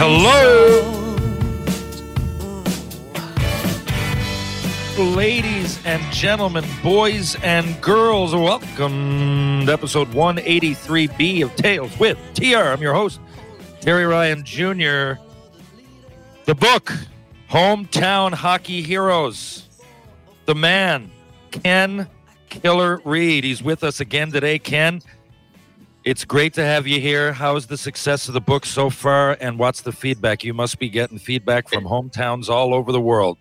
Hello? Ladies and gentlemen, boys and girls, welcome to episode 183B of Tales with TR. I'm your host, Terry Ryan Jr. The book, Hometown Hockey Heroes. The man, Ken Killer Reid. He's with us again today. Ken, it's great to have you here. How's the success of the book so far, and what's the feedback? You must be getting feedback from hometowns all over the world.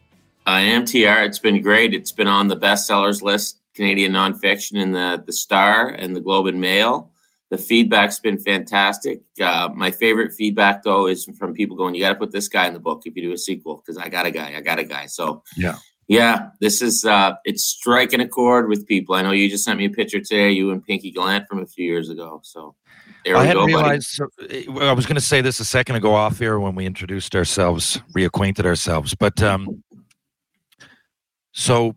I am TR. It's been great. It's been on the bestsellers list, Canadian nonfiction in the the Star and the Globe and Mail. The feedback's been fantastic. Uh, my favorite feedback though is from people going, "You got to put this guy in the book if you do a sequel," because I got a guy. I got a guy. So Yeah. Yeah, this is uh, it's striking a chord with people. I know you just sent me a picture today, you and Pinky Glant from a few years ago. So there I we hadn't go, realized. so, I was going to say this a second ago off here when we introduced ourselves, reacquainted ourselves. But um, so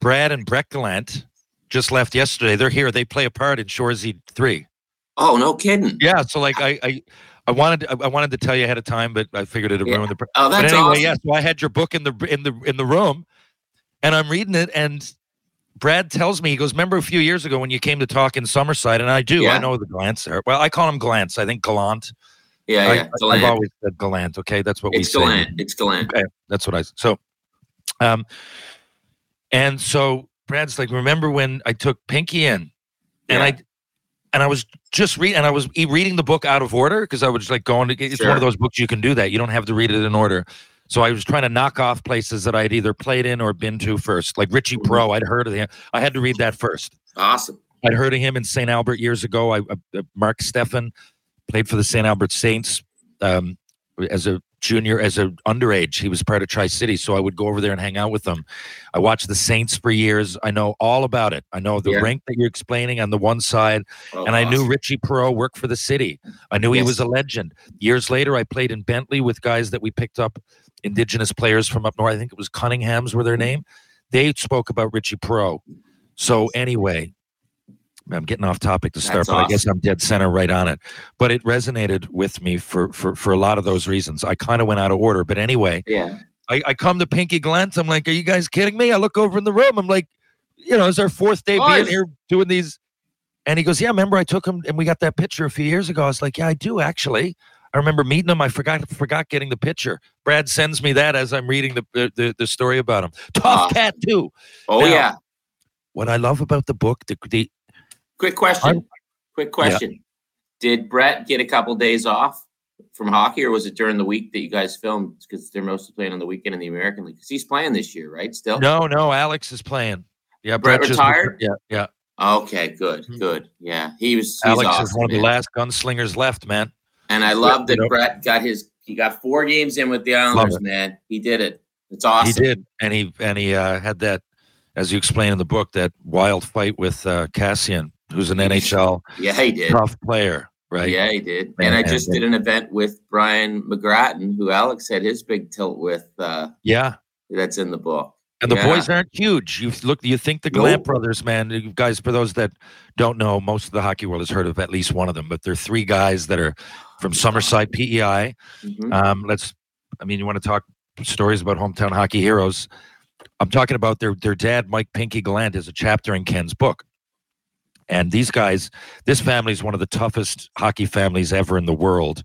Brad and Brett Glant just left yesterday. They're here. They play a part in Shoresy Three. Oh, no kidding. Yeah. So like I I, I wanted I wanted to tell you ahead of time, but I figured it'd Yeah. ruin the. Oh, But that's anyway, awesome. yeah. So I had your book in the in the in the room, and I'm reading it, and Brad tells me he goes, "Remember a few years ago when you came to talk in Summerside?" And I do. I know the Glance there. Well, I call him Glants. I think Gallant. Yeah, I, yeah. have always said Gallant. Okay, that's what It's we say. Gallant. It's Gallant. Okay, that's what I. So, um, and so Brad's like, "Remember when I took Pinky in?" And Yeah. I, and I was just reading, and I was e- reading the book out of order because I was like going to. It's one of those books you can do that. You don't have to read it in order. So I was trying to knock off places that I'd either played in or been to first, like Richie Mm-hmm. Pro. I'd heard of him. I had to read that first. Awesome. I'd heard of him in St. Albert years ago. I, uh, Mark Steffen played for the St. Albert Saints um, as a junior, as a underage. He was part of Tri City, so I would go over there and hang out with them. I watched the Saints for years. I know all about it. I know the Yeah. rink that you're explaining on the one side, Oh, and I knew. Richie Perot worked for the city. I knew he was a legend. Years later, I played in Bentley with guys that we picked up, indigenous players from up north. I think it was Cunningham's were their mm-hmm. name. They spoke about Richie Perot. So anyway, I'm getting off topic to start, That's but I guess I'm dead center right on it. But it resonated with me for for for a lot of those reasons. I kind of went out of order, but anyway, Yeah. I, I come to Pinky Glance. I'm like, are you guys kidding me? I look over in the room. I'm like, you know, it's our fourth day being here doing these. And he goes, yeah, remember I took him and we got that picture a few years ago. I was like, yeah, I do actually. I remember meeting him. I forgot forgot getting the picture. Brad sends me that as I'm reading the the, the, story about him. Tough Awesome. cat too. Oh Now- yeah. What I love about the book, the, the Quick question. Quick question. Did Brett get a couple days off from hockey, or was it during the week that you guys filmed? Because they're mostly playing on the weekend in the American League. Because he's playing this year, right? Still. no, no, Alex is playing. Yeah, Brett just- retired? Yeah, yeah. Okay. Good. Mhm. Good. Yeah. He was. He's Alex awesome, is one of the last gunslingers left, man. And I love that Yep. Brett got his. He got four games in with the Islanders, man. He did it. It's awesome. He did, and he and he uh, had that, as you explain in the book, that wild fight with uh, Kassian, who's an NHL Yeah, he did. tough player, right? Yeah, he did. Man, And I just man. did an event with Brian McGrattan, who Alex had his big tilt with. Uh, Yeah. that's in the book. And the Yeah. boys aren't huge. You look, you think the Gallant Nope. brothers, man. You guys, for those that don't know, most of the hockey world has heard of at least one of them, but they're three guys that are from Summerside PEI. Mhm. Um, let's, I mean, you want to talk stories about hometown hockey heroes? I'm talking about their their dad, Mike Pinky Gallant, is a chapter in Ken's book. And these guys, this family is one of the toughest hockey families ever in the world.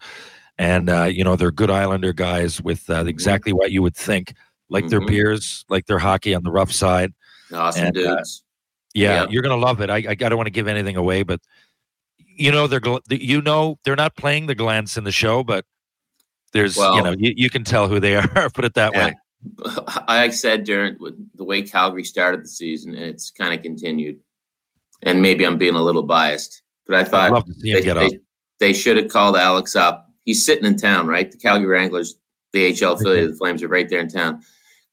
And uh, you know, they're good Islander guys with uh, exactly what you would think, like their Mhm. beers, like their hockey on the rough side. awesome and, uh. Yeah, Yeah. you're gonna love it. I, I, I don't want to give anything away, but you know they're, you know they're not playing the Glants in the show, but there's you know you, you can tell who they are. Put it that Yeah. way. I said during the way Calgary started the season, and it's kind of continued. And maybe I'm being a little biased, but I thought love to see him they, they, they should have called Alex up. He's sitting in town, right? The Calgary Wranglers, the HL affiliate of the Flames, are right there in town.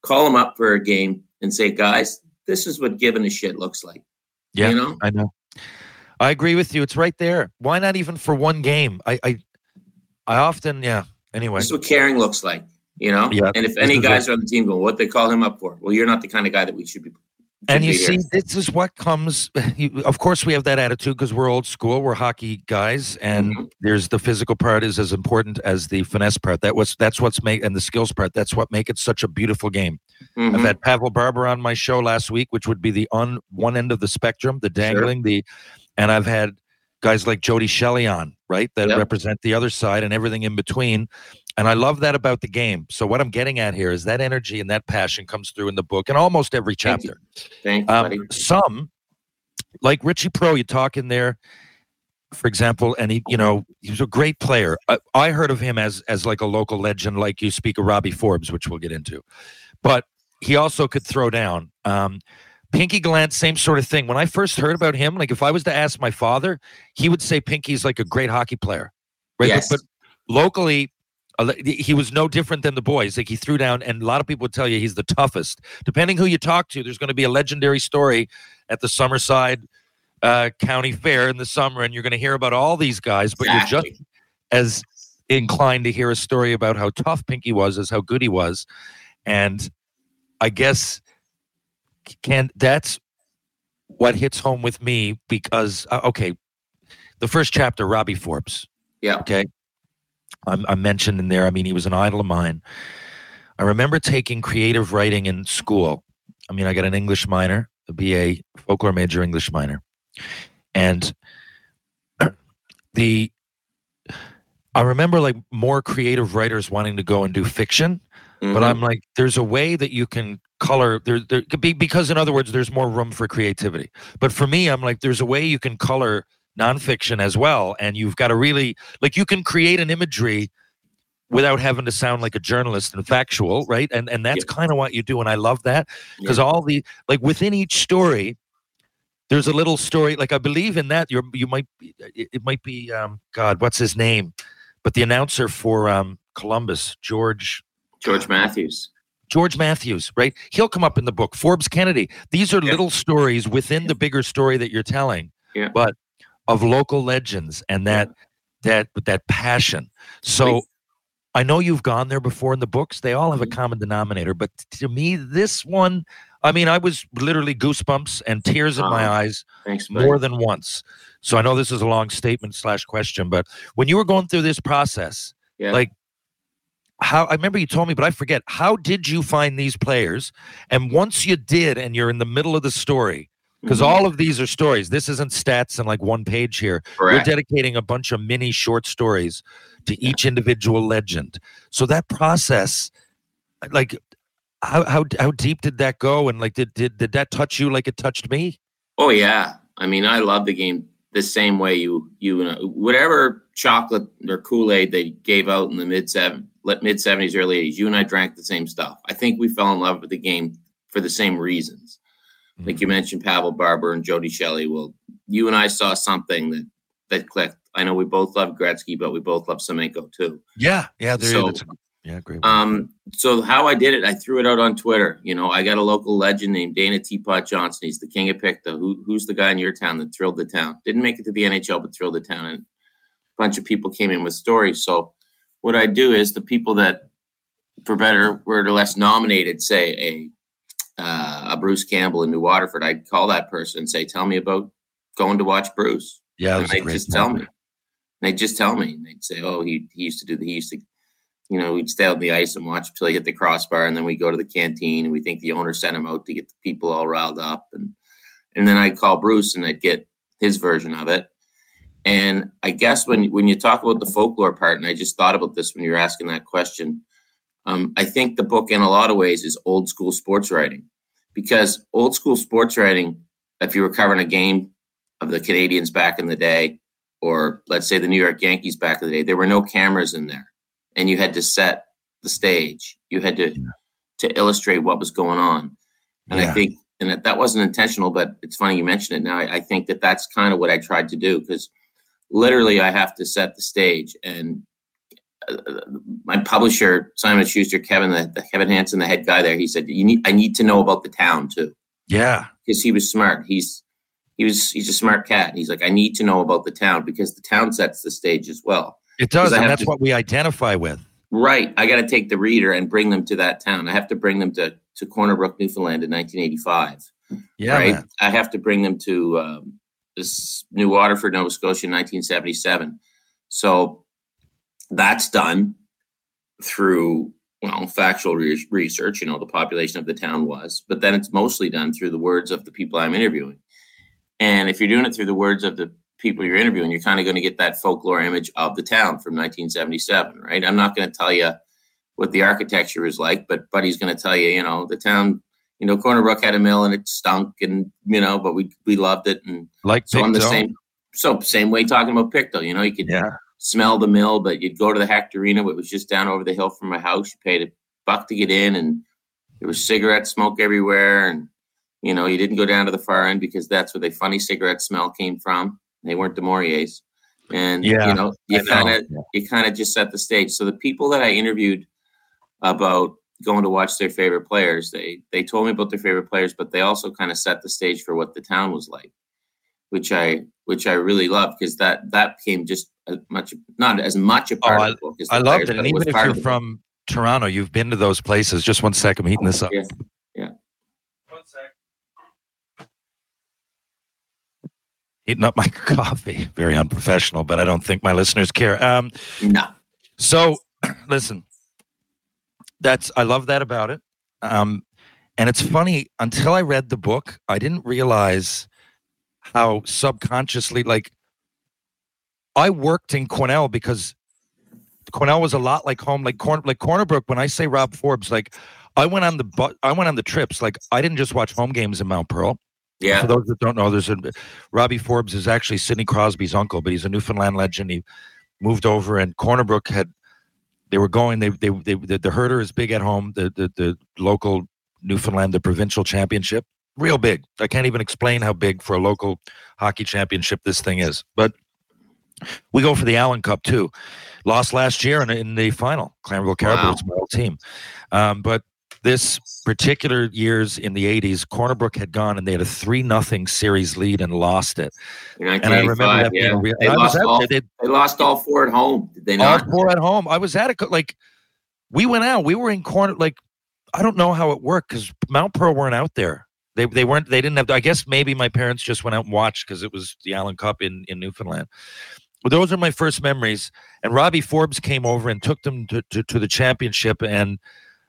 Call him up for a game and say, guys, this is what giving a shit looks like. Yeah, You know? I know. I agree with you. It's right there. Why not even for one game? I I, I often yeah. Anyway, This is what caring looks like, you know? Yeah, and if any guys are on the team going, what they call him up for? Well, you're not the kind of guy that we should be. And you here. see, this is what comes. You, of course, we have that attitude because we're old school. We're hockey guys, and Mhm. there's the physical part is as important as the finesse part. That was that's what's make and the skills part. That's what make it such a beautiful game. I've Mhm. had Pavel Barber on my show last week, which would be the on one end of the spectrum, the dangling, the, and I've had guys like Jody Shelley on, right, that Yep. represent the other side and everything in between. And I love that about the game. So what I'm getting at here is that energy and that passion comes through in the book and almost every Thank you. chapter. Thank you, Um, buddy. some, like Richie Pro, you talk in there, for example, and he, you know, he was a great player. I, I heard of him as as like a local legend, like you speak of Robbie Forbes, which we'll get into. But he also could throw down. Um, Pinky Gallant, same sort of thing. When I first heard about him, like if I was to ask my father, he would say Pinky's like a great hockey player, right? But- Yes. But, locally, uh, le- he was no different than the boys. Like he threw down, and a lot of people would tell you he's the toughest. Depending who you talk to, there's going to be a legendary story at the Summerside uh, County Fair in the summer, and you're going to hear about all these guys. But you're just as inclined to hear a story about how tough Pinky was as how good he was. And I guess can that's what hits home with me because uh, okay, the first chapter, Robbie Forbes. Yeah. Okay. I'm, I mentioned in there. I mean, he was an idol of mine. I remember taking creative writing in school. I mean, I got an English minor, a BA folklore major, English minor, and the I remember like more creative writers wanting to go and do fiction, but Mhm. I'm like, there's a way that you can color there. There could be because, in other words, there's more room for creativity. But for me, I'm like, there's a way you can color nonfiction as well, and you've got to really like you can create an imagery without having to sound like a journalist and factual, right? And and that's kind of what you do, and I love that because Yeah. all the like within each story. There's a little story, like I believe in that. You're, you might, be- it, it might be, um, God, what's his name? But the announcer for um, Columbus, George, George Matthews. George Matthews, right? He'll come up in the book. Forbes Kennedy. These are Yeah. little stories within the bigger story that you're telling, Yeah. but of local legends and that that that passion. So I know you've gone there before in the books. They all have a Mhm. common denominator, but to me, this one, I mean, I was literally goosebumps and tears in my eyes Thanks, more than once. So I know this is a long statement slash question, but when you were going through this process, Yeah. like how I remember you told me, but I forget. How did you find these players? And once you did, and you're in the middle of the story, because Mhm. all of these are stories. This isn't stats and like one page here. Correct. You're dedicating a bunch of mini short stories to each individual legend. So that process, like, how how how deep did that go? And like, did did did that touch you like it touched me? Oh yeah, I mean, I love the game the same way you you know, whatever chocolate or Kool Aid they gave out in the mid seven mid seventies, early eighties. You and I drank the same stuff. I think we fell in love with the game for the same reasons. Like you mentioned, Pavel Barber and Jody Shelley. Well, you and I saw something that that clicked. I know we both love Gretzky, but we both love Semenko too. Yeah, yeah, there, So- yeah, great. one. Um, so how I did it, I threw it out on Twitter. You know, I got a local legend named Dana Teapot Johnson. He's the king of Pictou. Who, who's the guy in your town that thrilled the town? Didn't make it to the NHL, but thrilled the town. And a bunch of people came in with stories. So what I do is the people that, for better word or less, nominated, say a uh, a Bruce Campbell in New Waterford, I'd call that person and say, "Tell me about going to watch Bruce." yeah, And they just tell me. And they'd just tell me, and they'd say, "Oh, he he used to do the he used to." You know, we'd stay on the ice and watch until he hit the crossbar, and then we go to the canteen, and we think the owner sent him out to get the people all riled up, and and then I'd call Bruce, and I'd get his version of it. And I guess when when you talk about the folklore part, and I just thought about this when you were asking that question, um, I think the book, in a lot of ways, is old school sports writing, because old school sports writing, if you were covering a game of the Canadiens back in the day, or let's say the New York Yankees back in the day, there were no cameras in there, and you had to set the stage. You had to Yeah. to illustrate what was going on, and I think and that, that wasn't intentional, but it's funny you mentioned it. Now I, I think that that's kind of what I tried to do because literally I have to set the stage and. Uh, My publisher Simon Schuster, Kevin, the, the Kevin Hanson, the head guy there, he said, "You need. I need to know about the town too." Yeah. because he was smart. He's he was he's a smart cat. He's like, I need to know about the town because the town sets the stage as well. It does, And that's to- what we identify with. Right. I got to take the reader and bring them to that town. I have to bring them to to Corner Brook, Newfoundland in 1985. Yeah. right. man. I have to bring them to um, this New Waterford, Nova Scotia in 1977. So that's done through well factual re- research. You know, the population of the town was, but then it's mostly done through the words of the people I'm interviewing. And if you're doing it through the words of the people you're interviewing, you're kind of going to get that folklore image of the town from 1977, right? I'm not going to tell you what the architecture is like, but Buddy's going to tell you, you know, the town, you know, Corner Brook had a mill and it stunk, and you know, but we we loved it, and Like so I'm the same. So same way talking about Pictou, you know, you could Yeah. Smell the mill, but you'd go to the Arena, which was just down over the hill from my house. You paid a buck to get in, and there was cigarette smoke everywhere. And you know, you didn't go down to the far end because that's where the funny cigarette smell came from. They weren't the Mauriers, and Yeah, you know, you kind of Yeah. you kind of just set the stage. So the people that I interviewed about going to watch their favorite players, they they told me about their favorite players, but they also kind of set the stage for what the town was like, which I which I really love because that that became just as much not as much a part Oh, of the book as the I loved players, it. And was even if you're of the from Toronto, you've been to those places. Just one second, I'm heating this up. Yeah, yeah. One sec. Heating up my coffee. Very unprofessional, but I don't think my listeners care. Um, no, so listen, that's I love that about it. Um, and it's funny until I read the book, I didn't realize how subconsciously like I worked in Quesnel because Quesnel was a lot like home, like Corn, like Corner Brook. When I say Rob Forbes, like I went on the bu- I went on the trips. Like I didn't just watch home games in Mount Pearl. yeah, For those that don't know, there's a Robbie Forbes is actually Sidney Crosby's uncle, but he's a Newfoundland legend. He moved over, and Corner Brook had they were going. They they, they the, the herder is big at home. The, the the local Newfoundland, the provincial championship, real big. I can't even explain how big for a local hockey championship this thing is. But we go for the Allen Cup too. Lost last year in, in the final. Clarenville Caribou, Wow. my old team. Um, but this particular years in the 80s, Corner Brook had gone and they had a 3 nothing series lead and lost it. And I remember that being yeah. a real. They and I was lost all. They, they lost all four at home. Did they all four at home. I was at it. Like, we went out. We were in corner. Like, I don't know how it worked because Mount Pearl weren't out there. They, they weren't. They didn't have. I guess maybe my parents just went out and watched because it was the Allen Cup in in Newfoundland. But those are my first memories. And Robbie Forbes came over and took them to, to, to the championship. And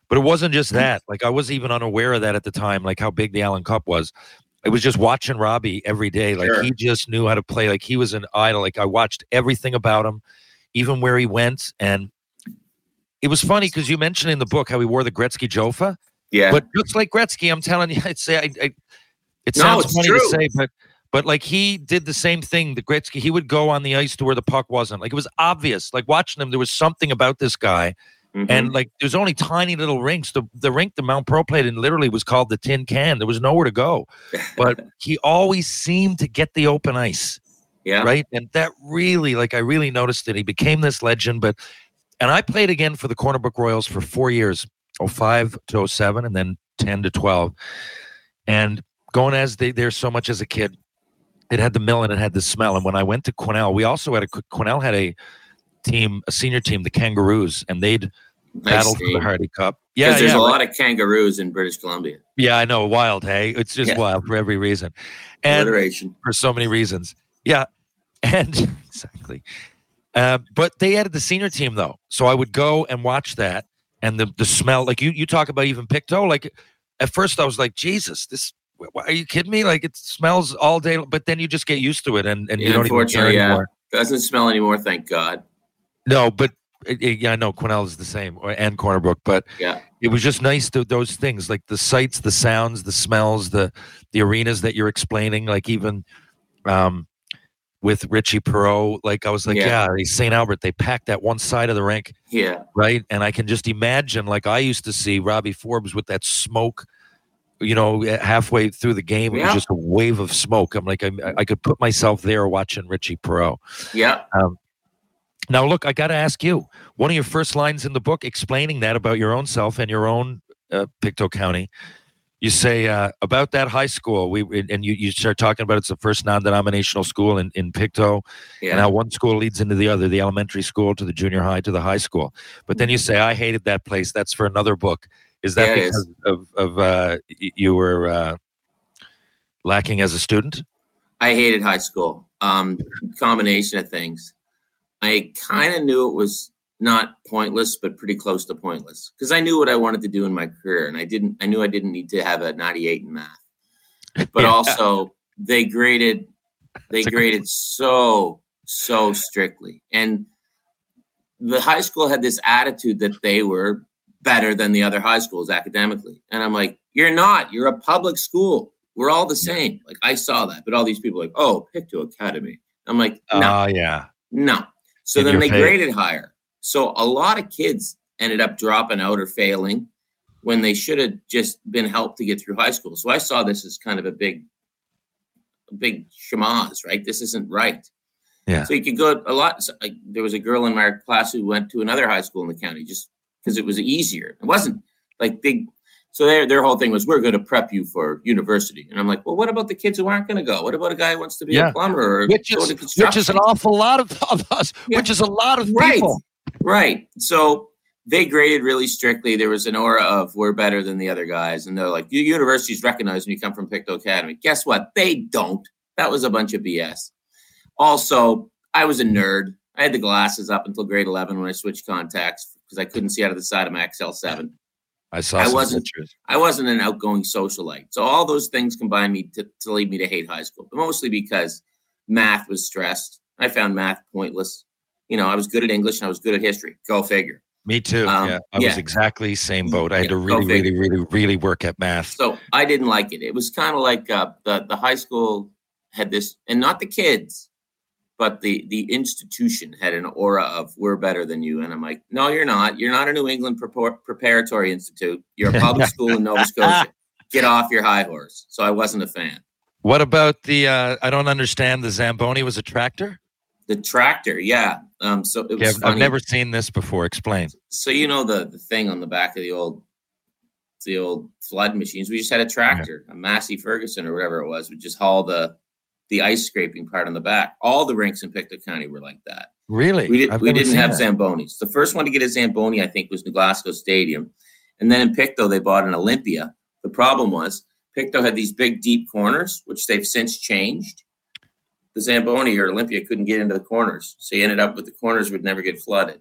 but it wasn't just mm-hmm. that. Like I was even unaware of that at the time. Like how big the Allen Cup was. It was just watching Robbie every day. Like Sure. he just knew how to play. Like he was an idol. Like I watched everything about him, even where he went. And it was funny because you mentioned in the book how he wore the Gretzky Jofa. Yeah, But just like Gretzky, I'm telling you, I'd say I, I, it sounds it's funny true. to say, but but like he did the same thing. The Gretzky, he would go on the ice to where the puck wasn't. Like it was obvious. Like watching him, there was something about this guy. Mhm. And like there's only tiny little rinks. The the rink the Mount Pearl played in literally was called the Tin Can. There was nowhere to go. But he always seemed to get the open ice yeah, right? And that really, like, I really noticed that he became this legend. But, and I played again for the Corner Brook Royals for four years 05 to 07, and then 10 to 12. And going as they, there so much as a kid, it had the mill and it had the smell. And when I went to Quesnel, we also had a, Quesnel had a team, a senior team, the Kangaroos, and they'd nice battle for the. Hardy cup Yeah, there's yeah, a right. lot of kangaroos in British Columbia. yeah, I know. Wild, hey? It's just Yeah. wild for every reason. And for so many reasons. Yeah. And exactly. Uh, but they added the senior team though, so I would go and watch that, and the the smell. Like you you talk about even Pictou. Like at first I was like, Jesus, this. Are you kidding me? Like it smells all day, but then you just get used to it, and, and you don't even care yeah. anymore. Doesn't smell anymore, thank God. No, but uh, yeah, I know Quesnel is the same, or and Corner Brook, but Yeah. it was just nice to those things like the sights, the sounds, the smells, the the arenas that you're explaining. Like even um, with Richie Perot, like I was like, Yeah. yeah, St. Albert, they packed that one side of the rink, Yeah. right? And I can just imagine, like I used to see Robbie Forbes with that smoke. You know, halfway through the game, it was just a wave of smoke. I'm like, I, I could put myself there watching Richie Perot. Yeah. Now, look, I got to ask you one of your first lines in the book explaining that about your own self and your own uh, Pictou County. You say uh, about that high school, we and you, you start talking about it's the first non-denominational school in, in Pictou, Yeah. and how one school leads into the other, the elementary school to the junior high to the high school. But then you say, I hated that place. That's for another book. Is that Yeah, because of, of uh, you were uh, lacking as a student? I hated high school. Um, combination of things. I kind of knew it was not pointless, but pretty close to pointless because I knew what I wanted to do in my career, and I didn't. I knew I didn't need to have a 98 in math, but Yeah. also they graded. They That's good graded so so strictly, and the high school had this attitude that they were better than the other high schools academically, and I'm like, you're not. You're a public school. We're all the same. Like I saw that, but all these people are like, oh, Pictou Academy. I'm like, no. Oh, yeah. No. So In then they face. graded higher. So a lot of kids ended up dropping out or failing when they should have just been helped to get through high school. So I saw this as kind of a big, a big shamas, right? This isn't right. Yeah. So you could go a lot. so, like, there was a girl in my class who went to another high school in the county just because it was easier. It wasn't like big. So their their whole thing was we're going to prep you for university, and I'm like, well, what about the kids who aren't going to go? What about a guy who wants to be Yeah. a plumber or Which go is, which is an awful lot of, of us, Yeah. which is a lot of Right. people. Right. So they graded really strictly. There was an aura of we're better than the other guys. And they're like, you universities recognize when you come from Pictou Academy. Guess what? They don't. That was a bunch of BS. Also, I was a nerd. I had the glasses up until grade 11 when I switched contacts because I couldn't see out of the side of my XL7. I saw I wasn't- pictures. I wasn't an outgoing socialite. So all those things combined me to, to lead me to hate high school, but mostly because math was stressed. I found math pointless. You know, I was good at English and I was good at history. Go figure. Me too. Um, yeah, I was exactly same boat. I had Yeah, to really, really, really, really work at math. So I didn't like it. It was kind of like uh, the the high school had this, and not the kids, but the the institution had an aura of we're better than you. And I'm like, no, you're not. You're not a New England Prepar- Preparatory Institute. You're a public school in Nova Scotia. Get off your high horse. So I wasn't a fan. What about the? Uh, I don't understand. The Zamboni was a tractor. The tractor, yeah. Um, so it was Yeah, I've, never seen this before. Explain. So you know the the thing on the back of the old the old flood machines. We just had a tractor, a Massey Ferguson or whatever it was, would just haul the the ice scraping part on the back. All the rinks in Pictou County were like that. Really? We did we didn't have that. Zambonis. The first one to get a Zamboni, I think, was New Glasgow Stadium. And then in Pictou, they bought an Olympia. The problem was Pictou had these big deep corners, which they've since changed. The Zamboni or Olympia couldn't get into the corners. So you ended up with the corners would never get flooded.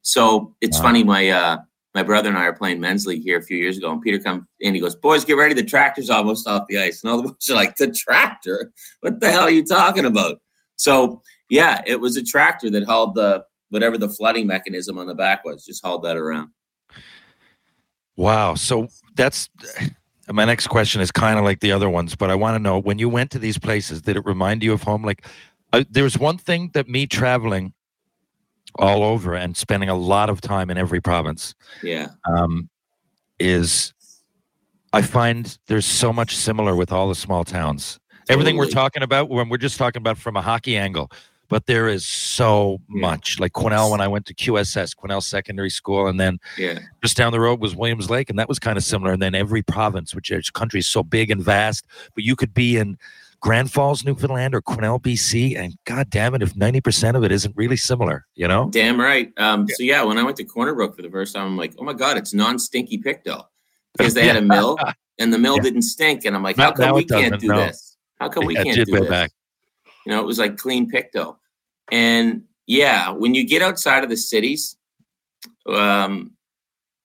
So it's Wow. funny, my uh my brother and I are playing men's league here a few years ago, and Peter comes in, he goes, Boys, get ready, the tractor's almost off the ice. And all the boys are like, The tractor? What the hell are you talking about? So yeah, it was a tractor that hauled the whatever the flooding mechanism on the back was, just hauled that around. Wow. So that's my next question is kind of like the other ones, but I want to know when you went to these places, did it remind you of home? Like, uh, there's one thing that me traveling all over and spending a lot of time in every province Yeah. um, is I find there's so much similar with all the small towns. Everything we're talking about, when we're just talking about from a hockey angle, but there is so Yeah. much. Like Quesnel, when I went to QSS, Quesnel Secondary School, and then Yeah. just down the road was Williams Lake, and that was kind of similar. And then every province, which is country is so big and vast, but you could be in Grand Falls, Newfoundland, or Quesnel, BC, and God damn it, if ninety percent of it isn't really similar, you know? Damn right. Um, So yeah, when I went to Corner Brook for the first time, I'm like, oh my god, it's non-stinky Pictou because they had a mill and the mill Yeah. didn't stink, and I'm like, how come we can't do no. this? How come we Yeah, can't do this? back. You know, it was like clean Pictou. and yeah, when you get outside of the cities, um,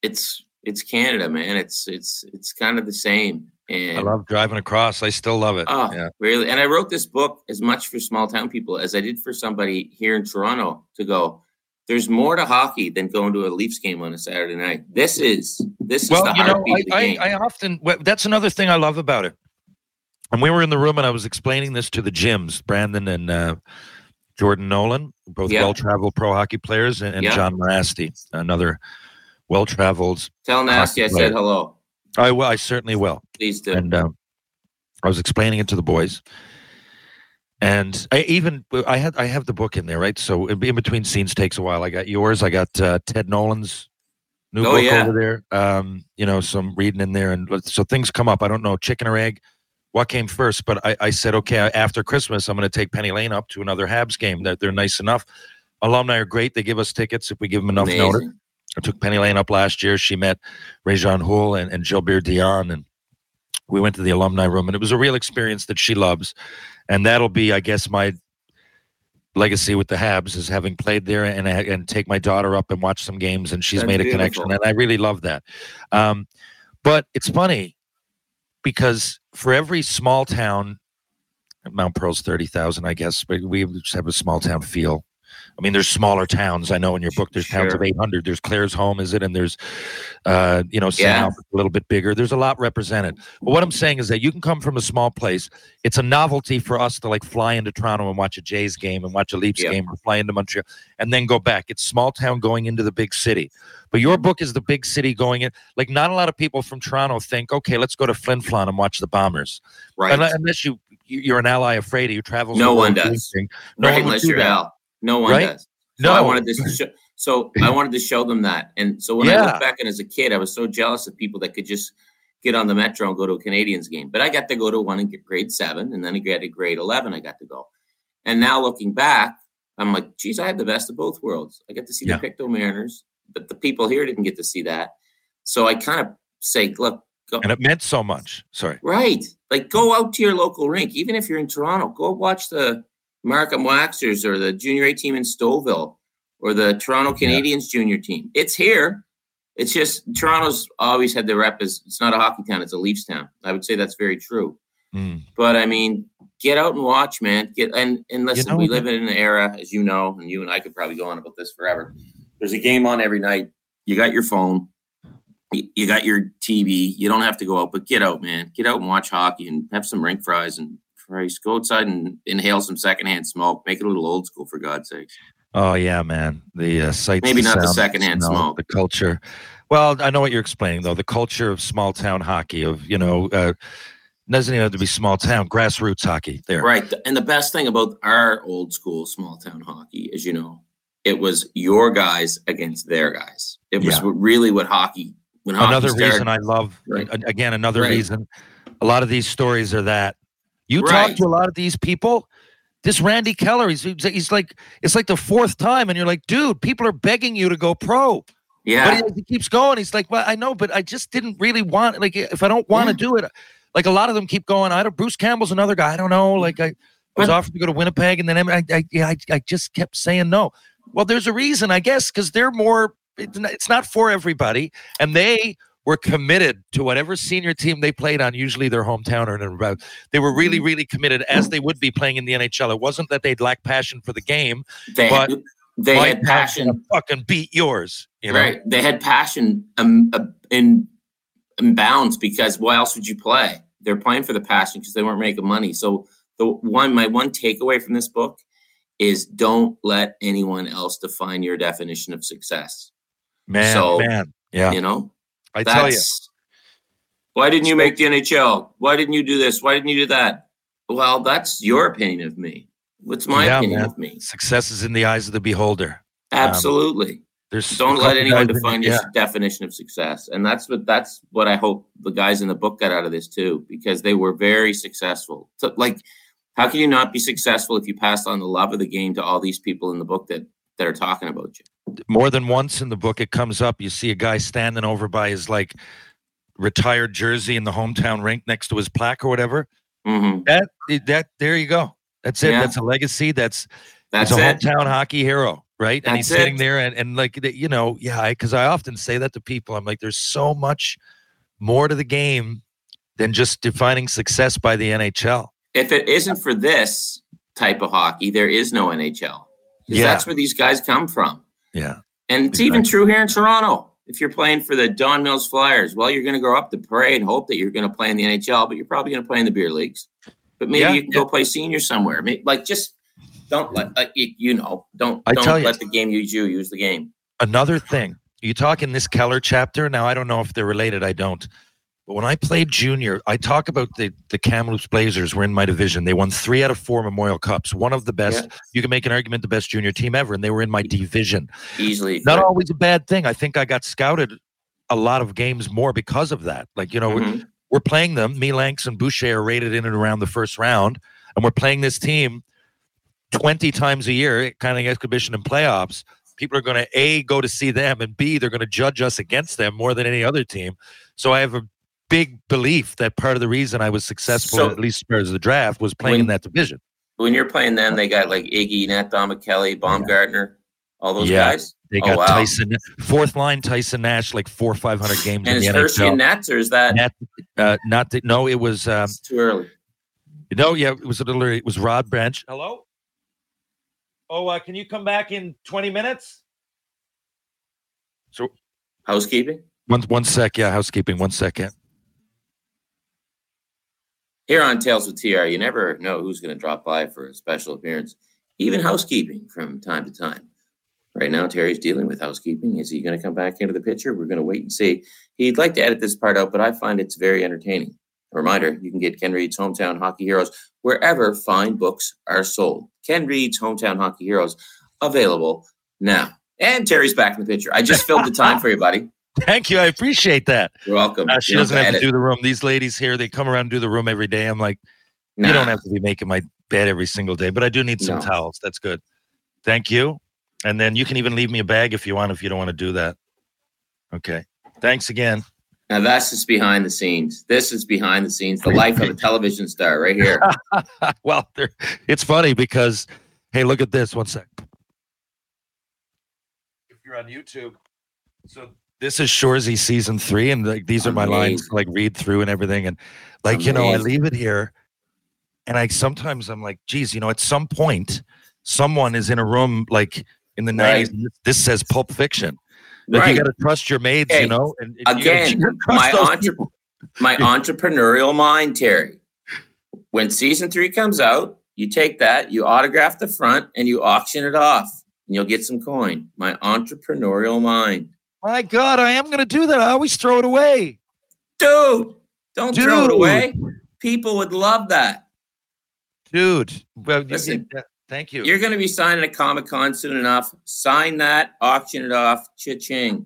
it's it's Canada, man. It's it's it's kind of the same. And I love driving across. I still love it. Oh, yeah. really? And I wrote this book as much for small town people as I did for somebody here in Toronto to go. There's more to hockey than going to a Leafs game on a Saturday night. This is this is Well, the you know, heartbeat of the I, game. I, I often well, that's another thing I love about it. And we were in the room, and I was explaining this to the gyms, Brandon and uh, Jordan Nolan, both Yeah. well-traveled pro hockey players, and, and Yeah. John Mirasty, another well-traveled. Tell Nasty I said hello. I will. I certainly will. Please do. and um, I was explaining it to the boys. And I even I had I have the book in there, right? So in, in between scenes takes a while. I got yours. I got uh, Ted Nolan's new Oh, book yeah. over there. Um, you know, some reading in there, and so things come up. I don't know, chicken or egg. What came first? But I, I said, okay, after Christmas, I'm going to take Penny Lane up to another Habs game. That they're nice enough. Alumni are great. They give us tickets if we give them enough notice. I took Penny Lane up last year. She met Réjean Houle and, and Gilbert Dionne, and we went to the alumni room, and it was a real experience that she loves. And that'll be, I guess, my legacy with the Habs is having played there and and take my daughter up and watch some games, and she's That's made a connection, and I really love that. Um, but it's funny because for every small town, Mount Pearl's thirty thousand, I guess, but we just have a small town feel. I mean, there's smaller towns. I know in your book there's towns of 800. There's Claresholm, is it? And there's, uh, you know. Yeah. A little bit bigger. There's a lot represented. But what I'm saying is that you can come from a small place. It's a novelty for us to like fly into Toronto and watch a Jays game and watch a Leafs Yeah. game or fly into Montreal and then go back. It's small town going into the big city. But your book is the big city going in. Like, not a lot of people from Toronto think, okay, let's go to Flin Flon and watch the Bombers. Right. Unless, unless you, you- you're an ally of Frady who travels. No one does. No right, one unless do you're that. Al. No one Right? does. So I wanted this to show. So I wanted to show them that. And so when I Yeah. look back and as a kid, I was so jealous of people that could just get on the metro and go to a Canadiens game. But I got to go to one in grade seven, and then I got to grade eleven. I got to go. And now looking back, I'm like, geez, I had the best of both worlds. I got to see Yeah. the Pictou Mariners, but the people here didn't get to see that. So I kind of say, look, go, And it meant so much. Sorry. Right. Like go out to your local rink, even if you're in Toronto. Go watch the Markham Waxers or the junior A team in Stouffville or the Toronto Yeah. Canadians junior team. It's here. It's just Toronto's always had the rep as it's not a hockey town, it's a Leafs town. I would say that's very true. Mm. But I mean, get out and watch, man. Get and and listen, know we live in an era, as you know, and you and I could probably go on about this forever. There's a game on every night. You got your phone, you, you got your TV. You don't have to go out, but get out, man. Get out and watch hockey and have some rink fries and Christ, go outside and inhale some secondhand smoke. Make it a little old school, for God's sake. Oh yeah, man. The uh, sights, Maybe not the sounds, secondhand smell, smoke. the culture. Well, I know what you're explaining though. The culture of small town hockey, of you know, uh, doesn't even have to be small town, grassroots hockey. There, Right. And the best thing about our old school small town hockey, as you know, it was your guys against their guys. It was Yeah. really what hockey. When hockey another started, reason I love. Right. Again, another Right. reason. A lot of these stories are that you talk to a lot of these people. This Randy Keller, he's, he's like it's like the fourth time, and you're like, dude, people are begging you to go pro. yeah, But he, he keeps going. He's like, well, I know, but I just didn't really want. Like, if I don't want to Yeah. do it, like a lot of them keep going. I don't. Bruce Campbell's another guy. I don't know. Like, I, I was offered to go to Winnipeg, and then I, I, yeah, I, I just kept saying no. Well, there's a reason, I guess, because they're more. It's not for everybody, and they were committed to whatever senior team they played on. Usually, their hometown or about. They were really, Mm-hmm. really committed, as they would be playing in the NHL. It wasn't that they'd lack passion for the game. they but had, they had passion fucking beat yours. You know? Right. They had passion um, uh, in, in bounds because why else would you play? They're playing for the passion because they weren't making money. So the one, my one takeaway from this book is don't let anyone else define your definition of success. Man, So, man, yeah. You know, I tell you, why didn't you make the NHL? Why didn't you do this? Why didn't you do that? Well, that's your opinion of me. What's my Yeah, opinion man. of me? success is in the eyes of the beholder. Um, Absolutely. There's don't let anyone define your yeah. definition of success and that's what that's what i hope the guys in the book got out of this too because they were very successful so, like how can you not be successful if you passed on the love of the game to all these people in the book that that are talking about you More than once in the book, it comes up. You see a guy standing over by his like retired jersey in the hometown rink next to his plaque or whatever. hmm That that there you go. That's it. Yeah. That's a legacy. That's That's a it. hometown hockey hero, right? and he's That's sitting there and, and like, you know, yeah, because I, often say that to people. I'm like, there's so much more to the game than just defining success by the NHL. If it isn't for this type of hockey, there is no NHL. Yeah. That's where these guys come from. Yeah. And it's even true here in Toronto. If you're playing for the Don Mills Flyers, well, you're going to grow up to pray and hope that you're going to play in the NHL, but you're probably going to play in the beer leagues. But maybe Yeah, you can go play senior somewhere. Like, just don't let uh, you, know. Don't I don't tell you. let the game use you. Use the game. Another thing, you talk in this Keller chapter. Now, I don't know if they're related. I don't. But when I played junior, I talk about the the Kamloops Blazers were in my division. They won three out of four Memorial Cups. One of the best. Yeah. You can make an argument the best junior team ever, and they were in my division. Easily. Not always a bad thing. I think I got scouted a lot of games more because of that. Like you know, we're, Mhm. we're playing them. Me, Lanks, and Boucher are rated in and around the first round, and we're playing this team twenty times a year, kind of exhibition and playoffs. People are going to a go to see them, and b they're going to judge us against them more than any other team. So I have a big belief that part of the reason I was successful, So- at least as far as the draft, was playing in that division. When you're playing them, they got like Iggy, Hnat Domenichelli, Baumgartner, all those Yeah. guys. They Oh, got wow. Tyson, fourth line Tyson Nash, like four five hundred games And in is the Hershey NHL. and Nats, or is that Nat, uh, not the, no, it was um, it's too early? no, yeah, it was a little. It was Rod Branch. Hello. Oh, uh, can you come back in twenty minutes? So Housekeeping. one one sec, yeah, housekeeping. One second. Here on Tales with TR, you never know who's going to drop by for a special appearance, even housekeeping from time to time. Right now, Terry's dealing with housekeeping. Is he going to come back into the picture? We're going to wait and see. He'd like to edit this part out, but I find it's very entertaining. A reminder you can get Ken Reid's Hometown Hockey Heroes wherever fine books are sold. Ken Reid's Hometown Hockey Heroes available now. And Terry's back in the picture. I just filled the time for you, buddy. Thank you, I appreciate that. You're welcome. Uh, she You doesn't have to do the room. These ladies here, they come around and do the room every day. I'm like, Nah. you don't have to be making my bed every single day, but I do need some No. towels. That's good. Thank you. And then you can even leave me a bag if you want, if you don't want to do that. Okay. Thanks again. Now that's just behind the scenes. This is behind the scenes, the life of a television star right here. well, it's funny because, hey, look at this. One sec. If you're on YouTube, so this is Shoresy season three, and like these are my lines to like read through and everything. And like, you know, I leave it here, and I sometimes I'm like, geez, you know, at some point, someone is in a room like in the Right. 90s. this- says Pulp Fiction. Like Right. you got to trust your maids, you know. And and again, you my entre- My entrepreneurial mind, Terry. When season three comes out, you take that, you autograph the front, and you auction it off, and you'll get some coin. My entrepreneurial mind, My God, I am going to do that. I always throw it away. dude. Don't throw it away. People would love that. dude. Well, you- Listen, yeah, thank you. You're going to be signing a Comic Con soon enough. Sign that, auction it off, cha-ching.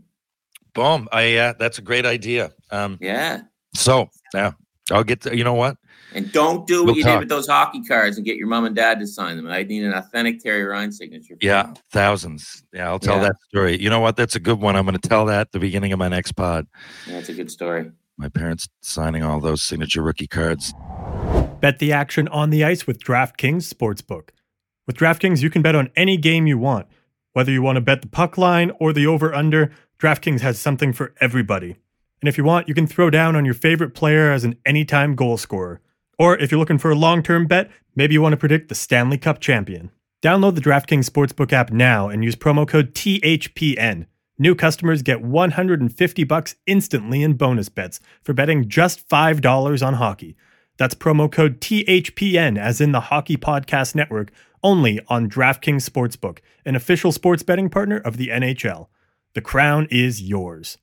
Boom. I uh, that's a great idea. Um, Yeah. so yeah, I'll get. To, you know what? And don't do what We'll you talk. did with those hockey cards and get your mom and dad to sign them. I need an authentic Terry Ryan signature. Yeah, them. thousands. Yeah, I'll tell Yeah. that story. You know what? That's a good one. I'm going to tell that at the beginning of my next pod. That's a good story. My parents signing all those signature rookie cards. Bet the action on the ice with DraftKings Sportsbook. With DraftKings, you can bet on any game you want. Whether you want to bet the puck line or the over under, DraftKings has something for everybody. And if you want, you can throw down on your favorite player as an anytime goal scorer. Or if you're looking for a long term bet, maybe you want to predict the Stanley Cup champion. Download the DraftKings Sportsbook app now and use promo code THPN. New customers get 150 bucks instantly in bonus bets for betting just $5 on hockey. That's promo code THPN, as in the Hockey Podcast Network, only on DraftKings Sportsbook, an official sports betting partner of the NHL. The crown is yours.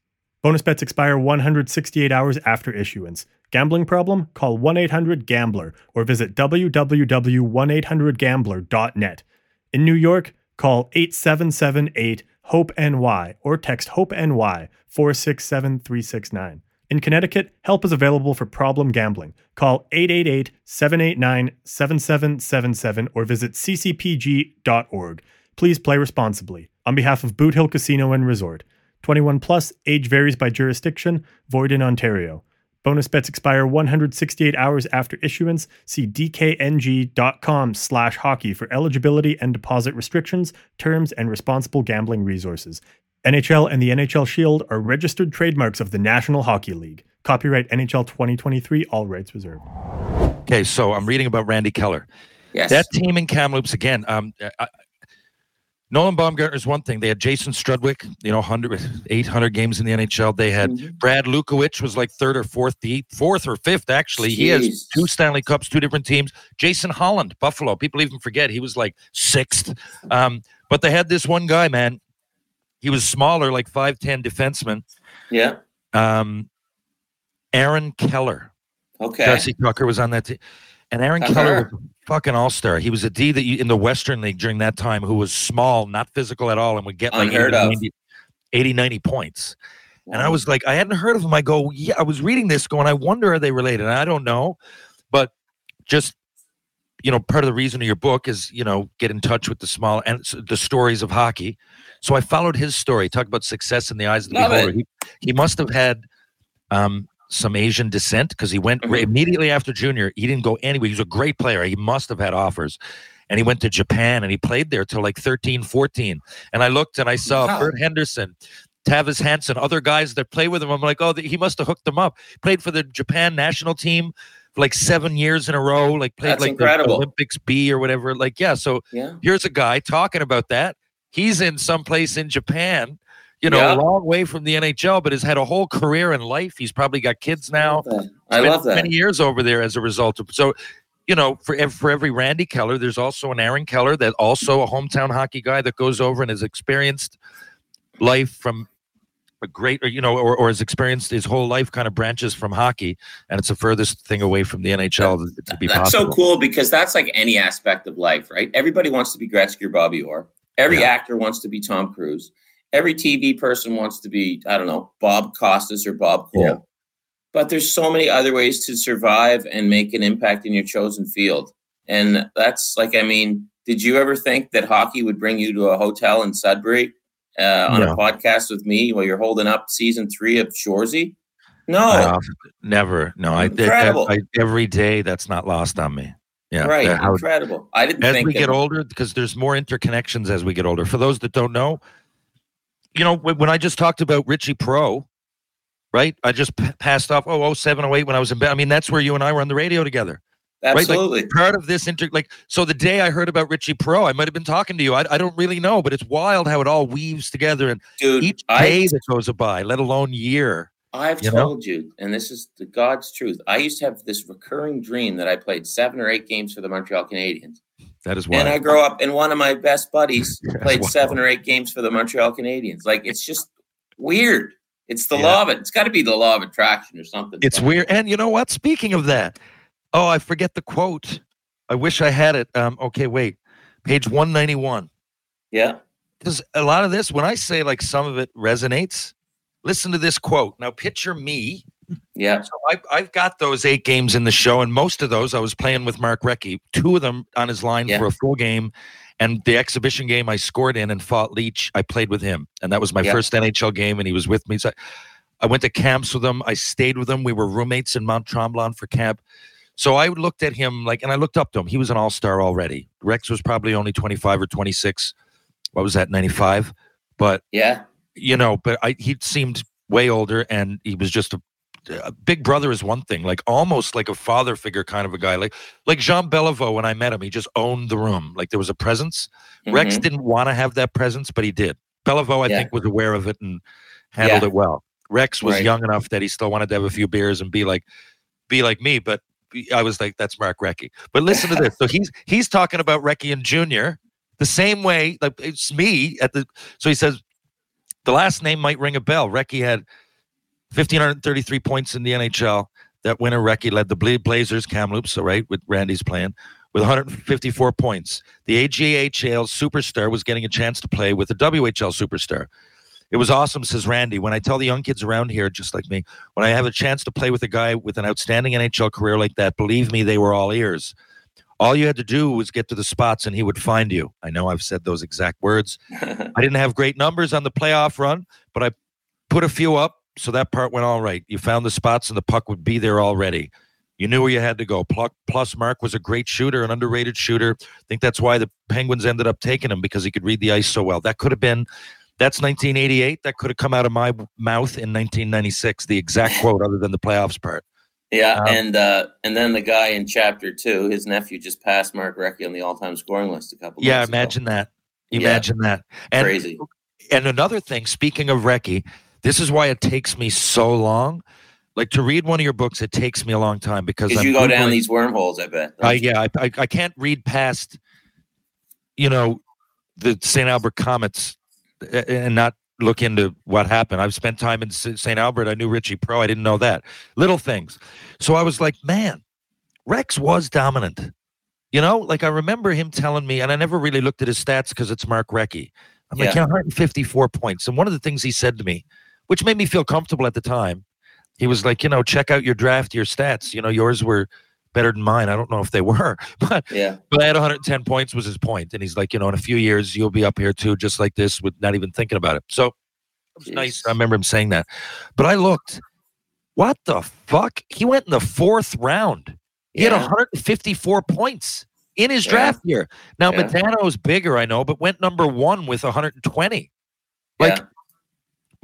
Bonus bets expire 168 hours after issuance. Gambling problem? Call 1 800 Gambler or visit www.1800Gambler.net. In New York, call 8778 HOPE NY or text HOPE NY 467369. In Connecticut, help is available for problem gambling. Call 888 789 7777 or visit ccpg.org. Please play responsibly. On behalf of Boot Hill Casino and Resort, 21 plus, age varies by jurisdiction, void in Ontario. Bonus bets expire 168 hours after issuance. See dkng.com slash hockey for eligibility and deposit restrictions, terms, and responsible gambling resources. NHL and the NHL Shield are registered trademarks of the National Hockey League. Copyright NHL 2023, all rights reserved. Okay, so I'm reading about Randy Keller. Yes. That team in Kamloops again. Um, I, Nolan Baumgartner is one thing. They had Jason Strudwick, you know, 100, 800 games in the NHL. They had Mhm. Brad Lukowich was like third or fourth, the fourth or fifth actually. He has two Stanley Cups, two different teams. Jason Holland, Buffalo. People even forget he was like sixth. Um, but they had this one guy, man. He was smaller, like five ten defenseman. Yeah. Um, Aaron Keller. Okay. Darcy Tucker was on that team. And Aaron. Keller was a fucking all star. He was a D that you, in the Western League during that time who was small, not physical at all, and would get like 80, of. 90, 80, 90 points. And I was like, I hadn't heard of him. I go, yeah, I was reading this going, I wonder, are they related? And I don't know. But just, you know, part of the reason of your book is, you know, get in touch with the small and the stories of hockey. So I followed his story, talk about success in the eyes of the Love beholder. He, he must have had um, some Asian descent because he went Mhm. immediately after junior. He didn't go anywhere. He was a great player. He must have had offers. And he went to Japan and he played there till like 13, 14. And I looked and I saw Wow. Bert Henderson, Tavis Hansen, other guys that play with him. I'm like, oh, he must have hooked them up. Played for the Japan national team for like seven years in a row. Like played That's like incredible. the Olympics B or whatever. Like, yeah. So Yeah. here's a guy talking about that. He's in some place in Japan, you know, Yeah. a long way from the NHL, but has had a whole career in life. He's probably got kids now. I Spent love that. Many years over there as a result of so. You know, for for every Randy Keller, there's also an Aaron Keller that also a hometown hockey guy that goes over and has experienced life from a great, or you know, or, or has experienced his whole life kind of branches from hockey, and it's the furthest thing away from the NHL to, to be That's possible. so cool because that's like any aspect of life, right? Everybody wants to be Gretzky or Bobby Orr. Every Yeah. actor wants to be Tom Cruise. Every TV person wants to be, I don't know, Bob Costas or Bob Cole. Yeah. But there's so many other ways to survive and make an impact in your chosen field. And that's like, I mean, did you ever think that hockey would bring you to a hotel in Sudbury uh, on No. a podcast with me while you're holding up season three of Shoresy? No. Uh, never. No, I, I, Incredible. I every day that's not lost on me. Yeah, right. how- Incredible. I didn't as think we get older, because there's more interconnections as we get older. For those that don't know, you know, when, I just talked about Richie Pro, right? I just p- passed off oh, 07, 08 when I was in bed. I mean, that's where you and I were on the radio together. Right? Absolutely. Like part of this inter like so the day I heard about Richie Pro, I might have been talking to you. I, I don't really know, but it's wild how it all weaves together and Dude, each I, day that goes by, let alone year. I've you know? told you, and this is the God's truth. I used to have this recurring dream that I played seven or eight games for the Montreal Canadiens. That is why. And I grow up, and one of my best buddies played Wow. seven or eight games for the Montreal Canadiens. Like, it's just weird. It's the Yeah. law of it. It's got to be the law of attraction or something. It's But- weird. And you know what? Speaking of that, oh, I forget the quote. I wish I had it. Um, okay, wait. Page 191. Yeah. Because a lot of this, when I say like some of it resonates, listen to this quote. Now picture me. Yeah. So I, I've got those eight games in the show, and most of those I was playing with Mark Recchi. Two of them on his line Yeah. for a full game. And the exhibition game I scored in and fought Leach, I played with him. And that was my Yeah. first NHL game, and he was with me. So I, I went to camps with him. I stayed with him. We were roommates in Mount Tremblant for camp. So I looked at him like, and I looked up to him. He was an all star already. Rex was probably only 25 or 26. What was that, 95? But, Yeah. you know, but I, he seemed way older and he was just a big brother is one thing, like almost like a father figure kind of a guy. Like, like Jean Beliveau, when I met him, he just owned the room. Like there was a presence. Rex Mhm. didn't want to have that presence, but he did. Beliveau, I Yeah. think, was aware of it and handled Yeah. it well. Rex was Right. young enough that he still wanted to have a few beers and be like, be like me. But I was like, that's Mark Recchi. But listen to this. So he's he's talking about Recchi and Junior the same way. Like it's me at the. So he says the last name might ring a bell. Recchi had 1,533 points in the NHL. That winter, Recchi led the Blazers, Kamloops, so right with Randy's plan, with 154 points. The AJHL superstar was getting a chance to play with the WHL superstar. It was awesome, says Randy. When I tell the young kids around here, just like me, when I have a chance to play with a guy with an outstanding NHL career like that, believe me, they were all ears. All you had to do was get to the spots and he would find you. I know I've said those exact words. I didn't have great numbers on the playoff run, but I put a few up so that part went all right. You found the spots, and the puck would be there already. You knew where you had to go. Plus, Mark was a great shooter, an underrated shooter. I think that's why the Penguins ended up taking him because he could read the ice so well. That could have been. That's 1988. That could have come out of my mouth in 1996. The exact quote, other than the playoffs part. Yeah, Um, and uh, and then the guy in chapter two, his nephew just passed Mark Recchi on the all-time scoring list a couple. Yeah, months ago. imagine that. Yeah. Imagine that. And crazy. and another thing, speaking of Recchi, this is why it takes me so long. Like to read one of your books, it takes me a long time because you go down these wormholes, I bet. I, yeah, I, I I can't read past, you know, the St. Albert Comets uh, and not look into what happened. I've spent time in St. Albert. I knew Richie Pro. I didn't know that. Little things. So I was like, man, Rex was dominant. You know, like I remember him telling me, and I never really looked at his stats because it's Mark Recchi. I'm like, Yeah. yeah, 154 points. And one of the things he said to me, which made me feel comfortable at the time, he was like, you know, check out your draft, your stats. You know, yours were better than mine. I don't know if they were, but yeah, but I had 110 points was his point, and he's like, you know, in a few years you'll be up here too, just like this, with not even thinking about it. So it was nice. I remember him saying that, but I looked. What the fuck? He went in the fourth round. He had 154 points in his Yeah. draft year. Now Yeah. Modano's bigger, I know, but went number one with 120. Like yeah.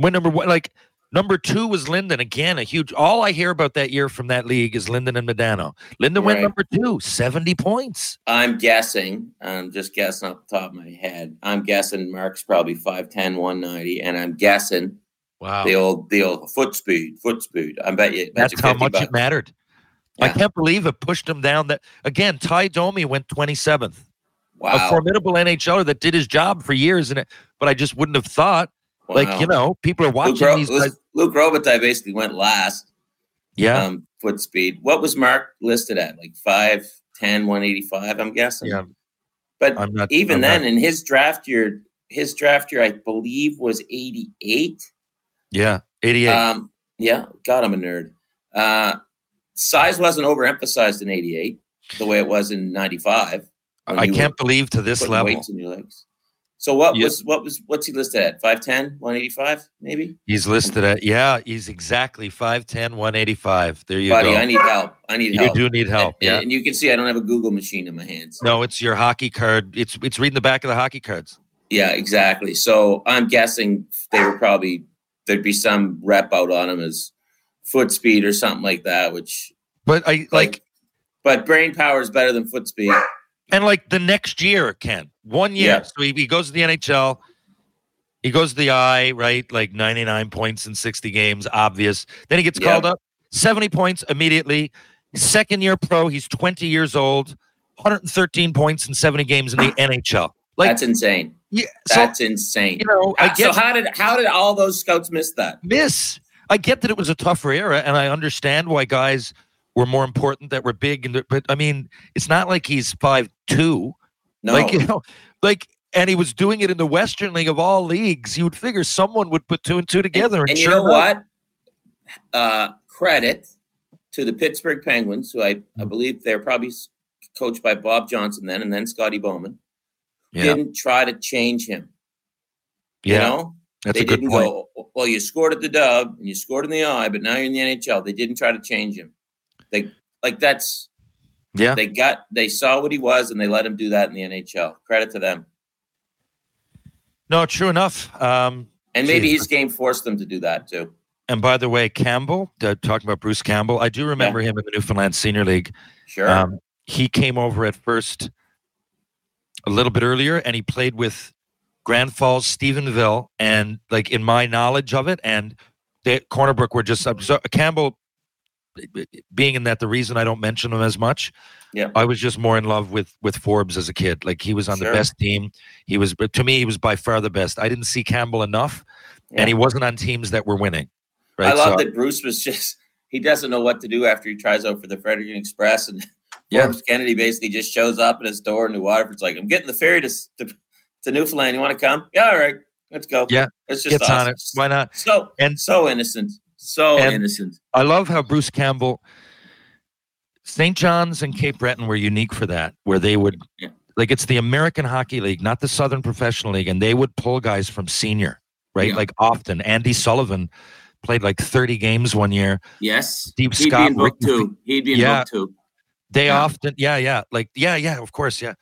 Went number one. Like number two was Linden again. A huge. All I hear about that year from that league is Linden and Modano. Linden went number two, 70 points. I'm guessing. I'm just guessing off the top of my head. I'm guessing Mark's probably 5'10", 190, and I'm guessing Wow. the old the old foot speed, foot speed. I bet you. Bet That's you how much bucks. it mattered. I can't believe it pushed him down. That again, Tie Domi went 27th, Wow. a formidable NHLer that did his job for years, and it, but I just wouldn't have thought. Like you know, people are Luke, watching Ro- these Luke, guys. Luc Robitaille basically went last. Yeah, Um, foot speed. What was Mark listed at? Like 5'10", 185, I'm guessing. yeah. But not even I'm then, not- in his draft year, his draft year, I believe, was 88. yeah, 88. Um, yeah, God, I'm a nerd. Uh, size wasn't overemphasized in 88 the way it was in 95. I can't believe to this level weights in your legs. So what Yeah. was what was what's he listed at? 5'10, 185, maybe? he's listed at. Yeah, he's exactly 5'10", 185. There you go. Buddy, go. I need help. I need you help. You do need help. And, Yeah. and you can see I don't have a Google machine in my hands. No, it's your hockey card. It's it's reading the back of the hockey cards. Yeah, exactly. So I'm guessing they were probably there'd be some rep out on him as foot speed or something like that, which But I like like but brain power is better than foot speed. And like the next year, Ken, one year. Yeah. So he, he goes to the NHL. He goes to the I, right? Like 99 points in 60 games, obvious. Then he gets Yeah. called up, 70 points immediately. Second year pro, he's 20 years old, 113 points in 70 games in the ah. NHL. Like, That's insane. yeah, so, That's insane. you know, I get so how did how did all those scouts miss that? miss. I get that it was a tougher era, and I understand why guys were more important that were big. And but I mean, it's not like he's five two. No, Like you know, like and he was doing it in the Western League of all leagues. You would figure someone would put two and two together. And, and you sure know what? Uh, credit to the Pittsburgh Penguins, who I, Mm-hmm. I believe they're probably coached by Bob Johnson then, and then Scotty Bowman. Yeah, Didn't try to change him. yeah, You know, that's they a good didn't point. go. Well, you scored at the Dub and you scored in the Eye, but now you're in the NHL. They didn't try to change him. They like that's Yeah, they got they saw what he was and they let him do that in the NHL. Credit to them. no, true enough. Um, And maybe Jeez. his game forced them to do that too. and by the way, Campbell, uh, talking about Bruce Campbell, I do remember him in the Newfoundland Senior League. Sure. Um, he came over at first a little bit earlier, and he played with Grand Falls, Stephenville, and like in my knowledge of it, and the Cornerbrook were just Campbell. Being in that, the reason I don't mention him as much, Yeah. I was just more in love with with Forbes as a kid. Like he was on Sure. the best team. He was, but to me, he was by far the best. I didn't see Campbell enough, Yeah. and he wasn't on teams that were winning. Right? I love So- that Bruce was just he doesn't know what to do after he tries out for the Fredericton Express and Yeah. Forbes Kennedy basically just shows up at his door in New Waterford's like, I'm getting the ferry to, to, to Newfoundland. You want to come? Yeah, all right. Let's go. Yeah, It's just gets awesome. on it. Why not? So And- so innocent. So And- innocent. I love how Bruce Campbell, St. John's and Cape Breton were unique for that, where they would, Yeah. like, it's the American Hockey League, not the Southern Professional League, and they would pull guys from senior, right? Yeah. Like often. Andy Sullivan played like 30 games one year. Yes. Steve He'd Scott, be Ricky- two. He'd be Yeah. book two. They Yeah. often, yeah, yeah, like yeah, yeah, of course, yeah.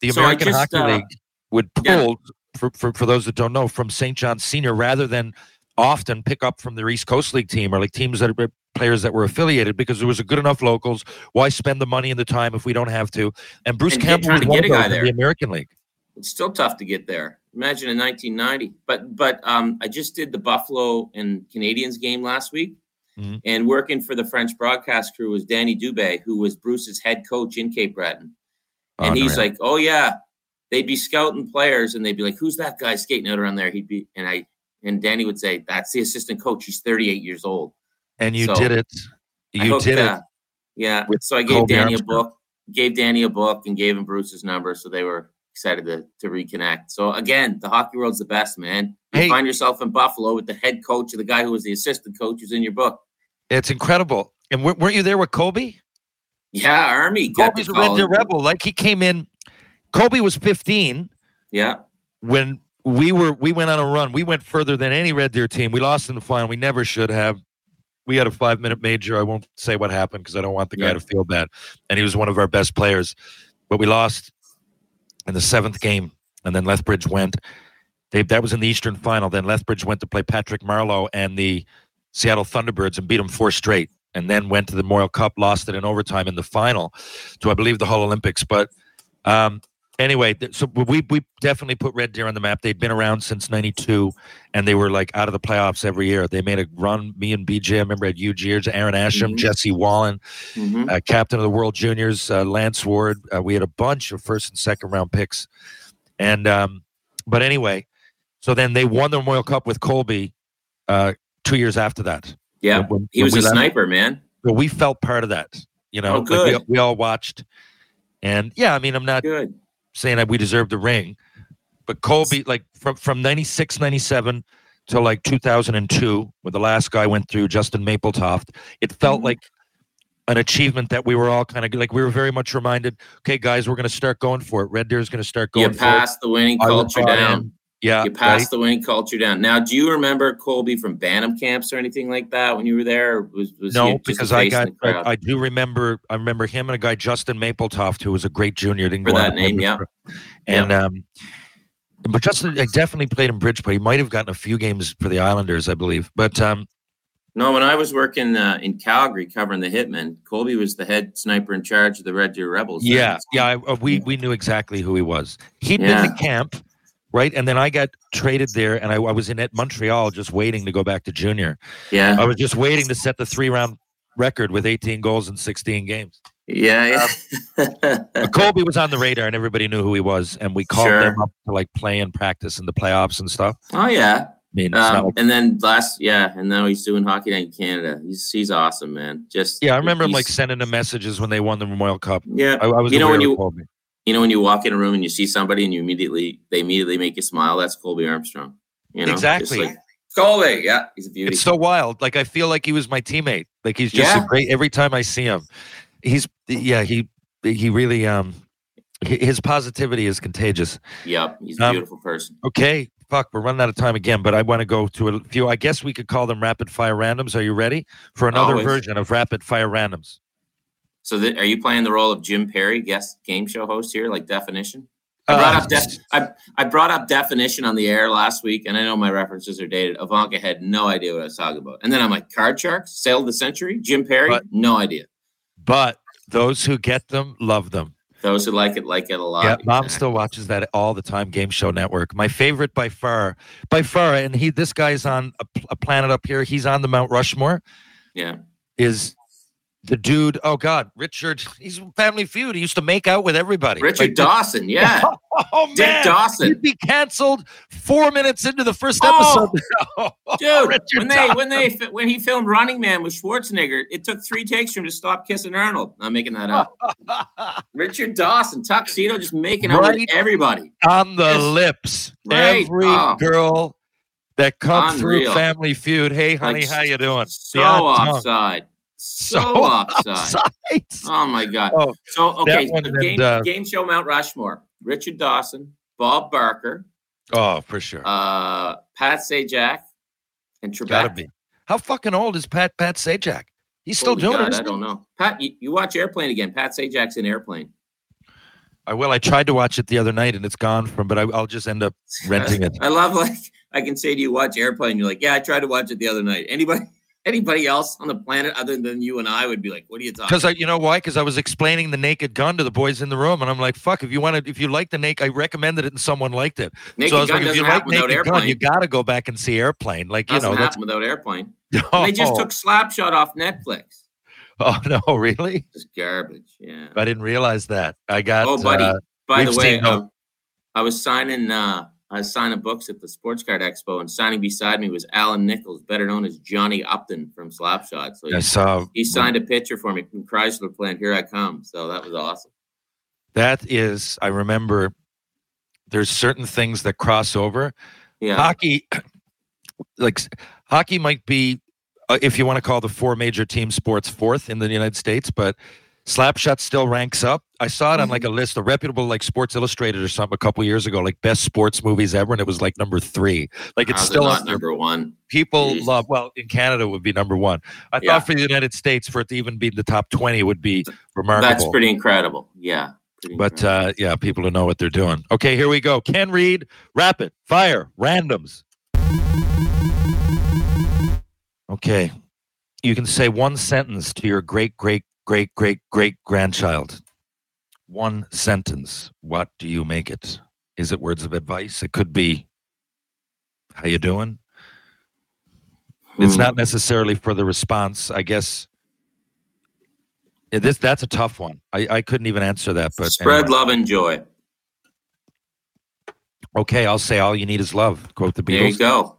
The So American just, Hockey uh, League would pull for, for for those that don't know from St. John's Senior rather than often pick up from their East Coast League team or like teams that are players that were affiliated because there was a good enough locals. Why spend the money and the time if we don't have to? And Bruce And Campbell was to one get of those guy in the. American League. It's still tough to get there. Imagine in 1990. But but um, I just did the Buffalo and Canadiens game last week, Mhm. and working for the French broadcast crew was Danny Dubé, who was Bruce's head coach in Cape Breton. And he's Unreal. like, "Oh yeah," they'd be scouting players, and they'd be like, "Who's that guy skating out around there?" He'd be, and I and Danny would say, "That's the assistant coach. He's 38 years old." and you so, did it. You hooked, did it. uh, Yeah. with So I gave Danny a book, gave Danny a book, and gave him Bruce's number. So they were excited to, to reconnect. So again, the hockey world's the best, man. You Hey. find yourself in Buffalo with the head coach of the guy who was the assistant coach who's in your book. It's incredible. And w- weren't you there with Colby? Yeah, Army. Colby's a Red. Rebel. Like he came in. Colby was 15 Yeah. when we were we went on a run. We went further than any Red Deer team. We lost in the final. We never should have. We had a five minute major. I won't say what happened because I don't want the guy Yeah. to feel bad. And he was one of our best players, but we lost in the seventh game. And then Lethbridge went. They, that was in the Eastern Final. Then Lethbridge went to play Patrick Marleau and the Seattle Thunderbirds and beat them four straight. And then went to the Memorial Cup, lost it in overtime in the final to I believe the Hull Olympics. But um, anyway, so we we definitely put Red Deer on the map. They'd been around since '92, and they were like out of the playoffs every year. They made a run. Me and BJ, I remember had huge years. Aaron Asham, Mhm. Jesse Wallin, Mhm. uh, captain of the World Juniors, uh, Lance Ward. Uh, we had a bunch of first and second round picks, and um, but anyway, so then they won the Memorial Cup with Colby uh, two years after that. Yeah. When- when- He was a left- sniper, man. but we felt part of that. You know, Oh, Like, we, good. we all watched, and yeah, I mean, I'm not Good. Saying that we deserved the ring, but Colby, like from from 96, 97 to like 2002, when the last guy went through, Justin Mapletoft, it felt Mhm. like an achievement that we were all kind of like we were very much reminded. Okay, guys, we're going to start going for it. Red Deer's going to start You going for it. passed the winning culture down. Yeah, You right? passed the winning culture down. Now, do you remember Colby from Bantam camps or anything like that when you were there? Was, was No, because I got? I, I do remember I remember him and a guy Justin Mapletoft who was a great junior. Didn't For that name, yeah. And um, but Justin I definitely played in Bridgeport. He might have gotten a few games for the Islanders, I believe. But um, No, when I was working uh, in Calgary covering the Hitmen, Colby was the head sniper in charge of the Red Deer Rebels. yeah, yeah, I, uh, we we knew exactly who he was. He'd been to camp, right? And then I got traded there, and I, I was in at Montreal, just waiting to go back to junior. yeah, I was just waiting to set the three round record with 18 goals in 16 games. yeah, yeah. But Colby was on the radar, and everybody knew who he was. And we called Sure. them up to like play and practice in the playoffs and stuff. oh yeah. I mean, Um, like- and then last, yeah, and now he's doing hockey night in Canada. He's he's awesome, man. Just yeah, I remember him like sending him messages when they won the Memorial Cup. yeah. I, I was You know when you- Colby. You know when you walk in a room and you see somebody and you immediately they immediately make you smile. That's Colby Armstrong. You know Exactly. like, Colby, yeah, he's a beauty. It's so wild. Like I feel like he was my teammate. Like he's just Yeah. a great. Every time I see him, he's yeah. He he really um his positivity is contagious. yep, he's a Um, beautiful person. Okay, fuck, we're running out of time again, but I want to go to a few. I guess we could call them rapid fire randoms. Are you ready for another Always. version of rapid fire randoms? So, th- are you playing the role of Jim Perry, guest game show host here, like definition? I brought Uh, up def- I, I brought up definition on the air last week, and I know my references are dated. Ivanka had no idea what I was talking about, and then I'm like, card sharks, sailed the century, Jim Perry, But- no idea. but those who get them love them. Those who like it like it a lot. Yeah, mom Exactly. still watches that all the time. Game Show Network. My favorite by far, by far, and he. This guy's on a, a planet up here. He's on the Mount Rushmore. Yeah, Is the dude? Oh God, Richard. He's Family Feud. He used to make out with everybody. Richard Like, Dawson. Yeah, Oh Dick man, Dawson. he'd be canceled four minutes into the first Oh, episode. Dude, oh, Richard when they Dawson. when they when he filmed Running Man with Schwarzenegger, it took three takes for him to stop kissing Arnold. I'm making that up. Richard Dawson, tuxedo, just making out Right. with everybody. on the Yes. lips. Right. Every Oh. girl that comes through Family Feud. Hey, honey, Like, how you doing? So The odd tongue. offside. So, offside. offside. Oh my god. Oh, so okay, one so and, game, uh, game show Mount Rushmore. Richard Dawson, Bob Barker, Oh, for sure. uh, Pat Sajak, and Gotta be. How fucking old is Pat Pat Sajak? He's still Holy doing God, it. I don't know. Pat, you, you watch Airplane again. Pat Sajak's in Airplane. I will. I tried to watch it the other night and it's gone from, but I, I'll just end up renting it. I love like I can say to you, watch Airplane. You're like, yeah, I tried to watch it the other night. Anybody, anybody else on the planet other than you and I would be like, what are you talking? Because I, you know why? Because I was explaining the Naked Gun to the boys in the room, and I'm like, "Fuck! If you want to, if you like the Naked, I recommended it, and someone liked it. Naked so I was Gun like, if doesn't you like happen without Naked Airplane. Gun, you got to go back and see Airplane. Like you doesn't know, that's without Airplane. And they just Oh. took Slapshot off Netflix. Oh no, really? It's garbage. Yeah. I didn't realize that. I got. Oh, buddy. uh, By the way, no- um, I was signing uh I was signing books at the Sports Card Expo, and signing beside me was Allan Nicholls, better known as Johnny Upton from Slapshot. So I he, saw. he signed a picture for me from Chrysler plant. Here I come. So that was awesome. That is, I remember. There's certain things that cross over. Yeah. Hockey, like hockey, might be, uh, if you want to call the four major team sports fourth in the United States, but Slapshot still ranks up. I saw it on like a list, a reputable like Sports Illustrated or something a couple years ago, like best sports movies ever, and it was like number three. Like it's How's it still not up number one. People Jeez. love. Well, in Canada, it would be number one. I Yeah. thought for the United States, for it to even be in the top twenty, would be remarkable. That's pretty incredible. Yeah. Pretty But incredible. uh, yeah, people to know what they're doing. Okay, here we go. Ken Reid, rapid fire, randoms. Okay, you can say one sentence to your great great great great great grandchild. One sentence. What do you make it? Is it words of advice? It could be. How you doing? It's Hmm. not necessarily for the response, I guess. This that's a tough one. I, I couldn't even answer that, but spread anyway. love and joy. Okay, I'll say all you need is love. Quote the Beatles. There you go.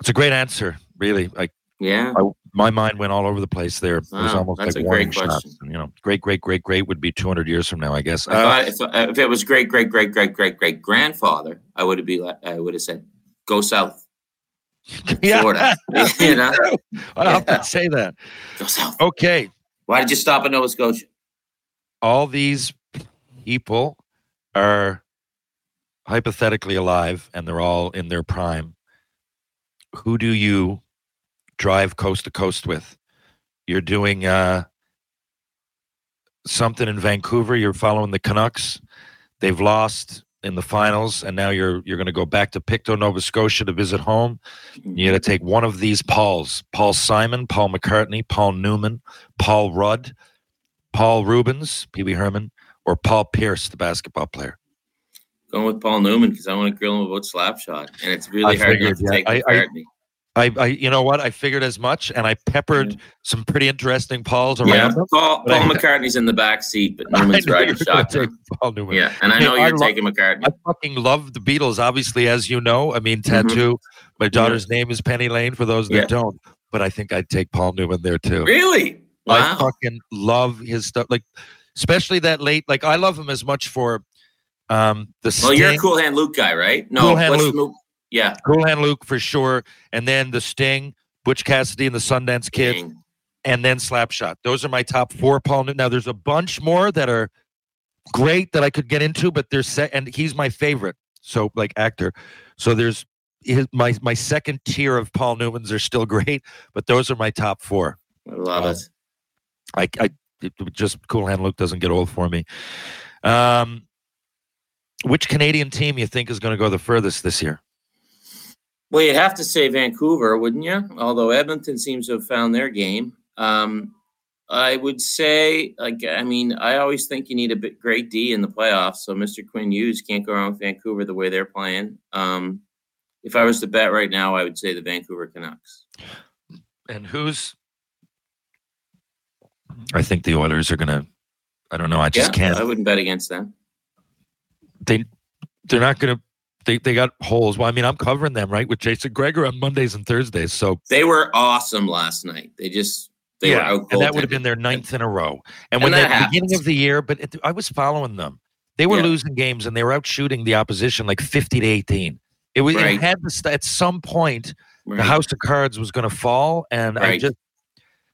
It's a great answer, really. Like Yeah. I, my mind went all over the place there. It was almost that's like a warning great shots. question. You know, great, great, great, great would be 200 years from now, I guess. I Uh, if, uh, if it was great, great, great, great, great, great grandfather, I would have be like, I would have said, "Go south, yeah, Florida." you know, I have Yeah. to say that. go south. Okay, Why did you stop in Nova Scotia? all these people are hypothetically alive and they're all in their prime. Who do you drive coast to coast with? You're doing uh, something in Vancouver. You're following the Canucks. They've lost in the finals, and now you're you're going to go back to Pictou, Nova Scotia, to visit home. You got to take one of these Pauls: Paul Simon, Paul McCartney, Paul Newman, Paul Rudd, Paul Reubens, Pee Wee Herman, or Paul Pierce, the basketball player. Going with Paul Newman because I want to grill him about Slapshot, and it's really I hard figured, to yeah. take I- I- McCartney. I, I, you know what? I figured as much, and I peppered some pretty interesting Pauls around yeah, them. Paul, McCartney's in the back seat, but Newman's riding shotgun. Paul Newman. Yeah, and I know I you're love- taking McCartney. I fucking love the Beatles, obviously, as you know. I mean, tattoo. My daughter's name is Penny Lane. For those that Yeah. don't, but I think I'd take Paul Newman there too. Really? Wow. I fucking love his stuff. Like, especially that late. Like, I love him as much for um the Well, you're a Cool Hand Luke guy, right? No, Cool Hand Luke. Yeah. Cool Hand Luke for sure, and then the Sting, Butch Cassidy, and the Sundance Kid, Dang. and then Slapshot. Those are my top four. Paul. Newman. Now, there's a bunch more that are great that I could get into, but there's se- and he's my favorite. So, like actor. So there's his, my my second tier of Paul Newmans are still great, but those are my top four. I love Um, it. I, I it just Cool Hand Luke doesn't get old for me. Um, which Canadian team you think is going to go the furthest this year? Well, you'd have to say Vancouver, wouldn't you? Although Edmonton seems to have found their game. Um, I would say, like, I mean, I always think you need a bit great D in the playoffs. So Mr. Quinn Hughes can't go around with Vancouver the way they're playing. Um, if I was to bet right now, I would say the Vancouver Canucks. And who's? I think the Oilers are going to. I don't know. I just yeah, can't. I wouldn't bet against them. they they're not going to. They, they got holes. Well, I mean, I'm covering them right with Jason Gregor on Mondays and Thursdays. So They were awesome last night. They just they yeah, were out. and that would have been their ninth in a row. And, And when that the beginning of the year, but it, I was following them. They were Yeah. losing games and they were out shooting the opposition like 50 to 18. It was Right. it had to st- at some point Right. the house of cards was going to fall, and I just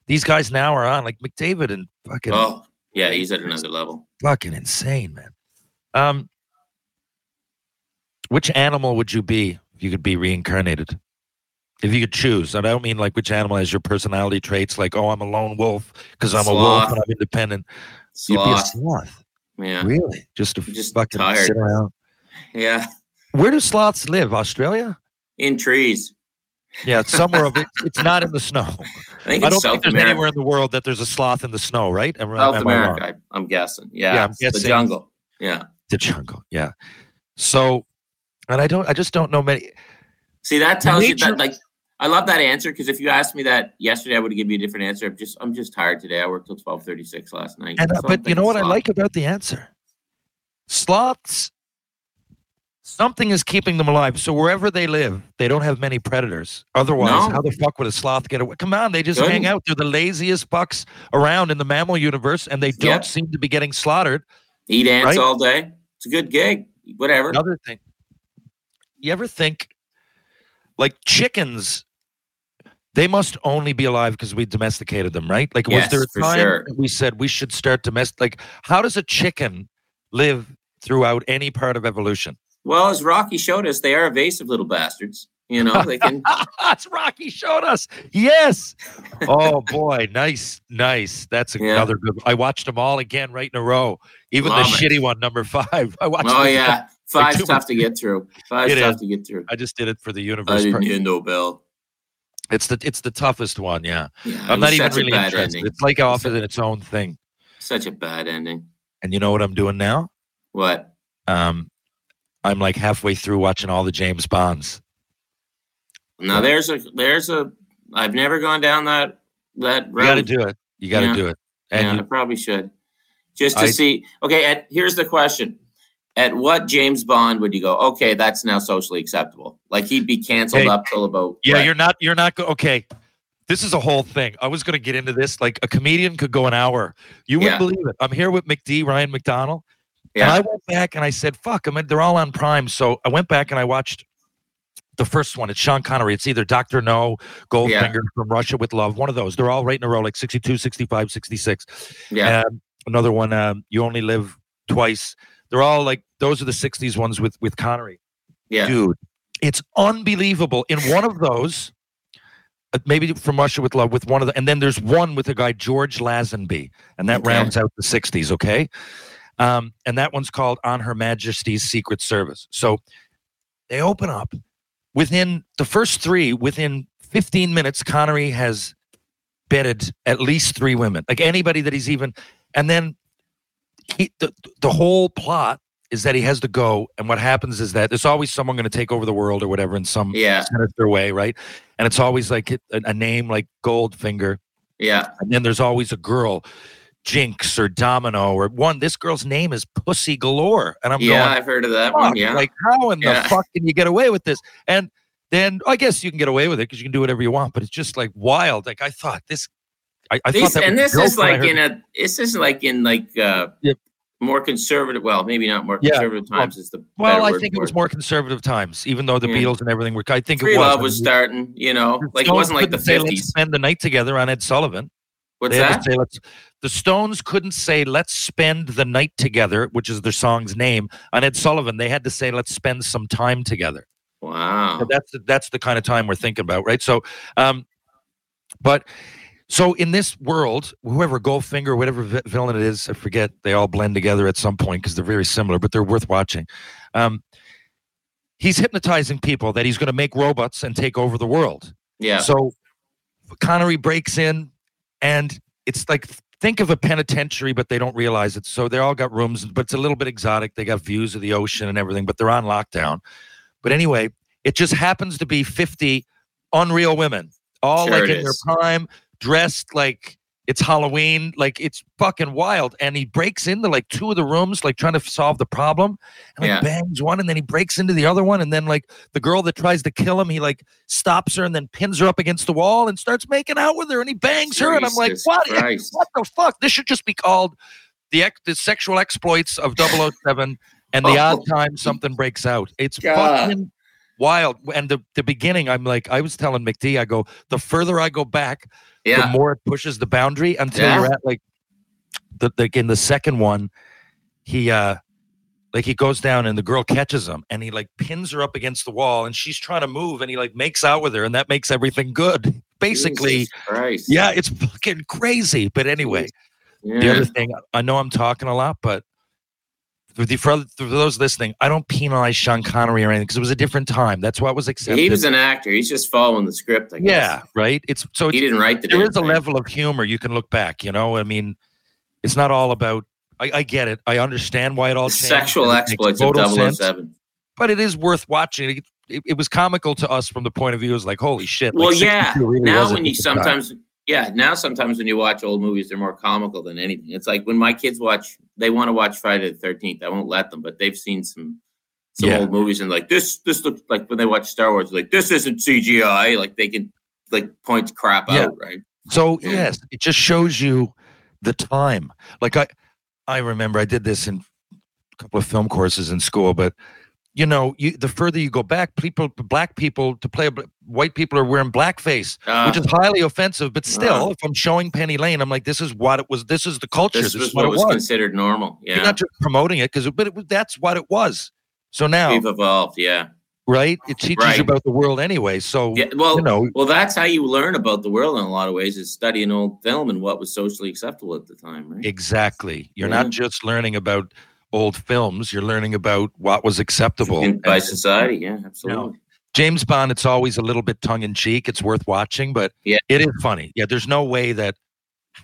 these guys now are on like McDavid and fucking Oh, yeah, he's at another level. fucking insane, man. Um, which animal would you be if you could be reincarnated? If you could choose, and I don't mean like which animal has your personality traits, like oh, I'm a lone wolf because I'm a wolf and I'm independent. You'd be a Sloth. sloth, Yeah. really? Just to Just fucking tired. sit around. Yeah. Where do sloths live? Australia? In trees. Yeah, it's somewhere of it. It's not in the snow. I think I don't South think there's America. anywhere in the world that there's a sloth in the snow, right? Am, South am America, I, am guessing. Yeah. Yeah, I'm guessing- The jungle. Yeah. The jungle, yeah. So, and I don't, I just don't know many. See, that tells you that like I love that answer because if you asked me that yesterday, I would have given you a different answer. I'm just I'm just tired today. I worked till twelve thirty six last night. And uh, but you know what I like about the answer? Sloths. Something is keeping them alive. So wherever they live, they don't have many predators. Otherwise, No. how the fuck would a sloth get away? Come on, they just hang out. They're the laziest bucks around in the mammal universe, and they don't seem to be getting slaughtered. Eat ants Right? all day. It's a good gig. Whatever. Another thing, you ever think like chickens? They must only be alive because we domesticated them, right? Like, was there a time sure. that we said we should start domestic? Like, how does a chicken live throughout any part of evolution? Well, as Rocky showed us, they are evasive little bastards. You know, they can. That's Rocky showed us. Yes. Oh boy, nice, nice. That's Yeah. another good. I watched them all again right in a row. Even Love the it. shitty one, number five. I watched. oh yeah, five's two tough to get through. Five's tough is. to get through. I just did it for the universe. I didn't part. hear no. It's the it's the toughest one. Yeah, Yeah, I'm not even really interested. ending. It's like off in its own thing. Such a bad ending. And you know what I'm doing now? What? Um, I'm like halfway through watching all the James Bonds. Now there's a there's a. I've never gone down that that road. You got to do it. You got to Yeah. do it. And yeah, you- I probably should. Just to I- see. Okay, and here's the question. At what James Bond would you go? Okay, that's now socially acceptable. Like he'd be canceled Hey, up till about Yeah, what? you're not. You're not. Go- okay, this is a whole thing. I was going to get into this. Like a comedian could go an hour. You wouldn't Yeah. believe it. I'm here with McD, Ryan McDonald, and. I went back and I said, "Fuck!" I mean, they're all on Prime. So I went back and I watched the first one. It's Sean Connery. It's either Doctor No, Goldfinger from Russia with Love. One of those. They're all right in a row, like 62, 65, 66. yeah. Um, another one, um, You Only Live Twice. They're all like those are the 60s ones with with Connery. yeah. Dude, it's unbelievable. In one of those, uh, maybe from Russia with Love, with one of the, and then there's one with a guy George Lazenby, and that Okay. rounds out the 60s. Okay, um, and that one's called On Her Majesty's Secret Service. So they open up within the first three. Within 15 minutes, Connery has bedded at least three women, like anybody that he's even, and then he the, the whole plot is that he has to go and what happens is that there's always someone going to take over the world or whatever in some Yeah. sinister way right and it's always like a, a name like goldfinger Yeah. and then there's always a girl jinx or domino or one this girl's name is pussy galore and i'm Yeah. going I've heard of that one. Yeah. like how in Yeah. the fuck can you get away with this and then i guess you can get away with it because you can do whatever you want but it's just like wild like i thought this i, I thought These, that and this is joke when I like in a this is like in like uh more conservative well maybe not more Yeah, conservative well- times is the Well, I think it was more conservative times, even though the Yeah. Beatles and everything were. I think free it was. love was starting you know like it wasn't like the couldn't say, Let's 50s spend the night together on Ed Sullivan. what's They that say, the Stones couldn't say "Let's spend the night together," which is their song's name. On Ed Sullivan, they had to say "Let's spend some time together." wow So that's the, that's the kind of time we're thinking about, right? So, um, but so in this world, whoever Goldfinger, whatever vi- villain it is, I forget. They all blend together at some point because they're very similar, but they're worth watching. Um, he's hypnotizing people that he's going to make robots and take over the world. yeah So Connery breaks in, and it's like think of a penitentiary, but they don't realize it. So they all got rooms, but it's a little bit exotic. They got views of the ocean and everything, but they're on lockdown. But anyway, it just happens to be 50 unreal women, all Sure like in is. their prime, dressed like it's Halloween, like it's fucking wild. And he breaks into like two of the rooms, like trying to solve the problem, and like Yeah. bangs one, and then he breaks into the other one, and then like the girl that tries to kill him, he like stops her and then pins her up against the wall and starts making out with her, and he bangs her, and I'm like, what? Christ. What the fuck? This should just be called the ex- the sexual exploits of 007 and the odd Oh, time something breaks out. It's God. fucking wild. And the the beginning, I'm like, I was telling McD, I go, the further I go back, yeah. the more it pushes the boundary until Yeah. you're at like the like in the second one, he uh Like he goes down and the girl catches him and he like pins her up against the wall and she's trying to move and he like makes out with her and that makes everything good. Basically, yeah, it's fucking crazy. But anyway, the other thing, I know I'm talking a lot, but for, the, for, for those listening, I don't penalize Sean Connery or anything because it was a different time. That's what was accepted. He was an actor. He's just following the script. I guess. yeah, right. It's so He it's, didn't write the. there a thing. level of humor you can look back. You know, I mean, it's not all about. I, I get it. I understand why it all The changed, sexual it exploits of total sense, oh but it is worth watching. It, it, it was comical to us from the point of view. It was like, holy shit! Well, like, yeah. really Now when you different time. sometimes, yeah, now sometimes when you watch old movies, they're more comical than anything. It's like when my kids watch, they want to watch Friday the Thirteenth. I won't let them, but they've seen some some Yeah. old movies and like this. This looks like when they watch Star Wars, like this isn't CGI. Like they can like point crap Yeah. out, right? So Yeah. yes, it just shows you the time. Like I, I remember I did this in a couple of film courses in school, but you know, you the further you go back, people, black people to play, white people are wearing blackface, Uh, which is highly offensive. But still, Uh. if I'm showing Penny Lane, I'm like, this is what it was. This is the culture. this This, was is what, what it was was. considered normal. Yeah, You're not just promoting it because, but it was, that's what it was. So now, we've evolved. Yeah, right? It teaches Right. you about the world anyway. So yeah. Well, you know, well, that's how you learn about the world in a lot of ways. Is studying old film and what was socially acceptable at the time, right? exactly. You're Yeah. not just learning about old films. You're learning about what was acceptable. By And- society. Yeah, absolutely. James Bond, it's always a little bit tongue in cheek. It's worth watching, but Yeah. it is funny. Yeah, there's no way that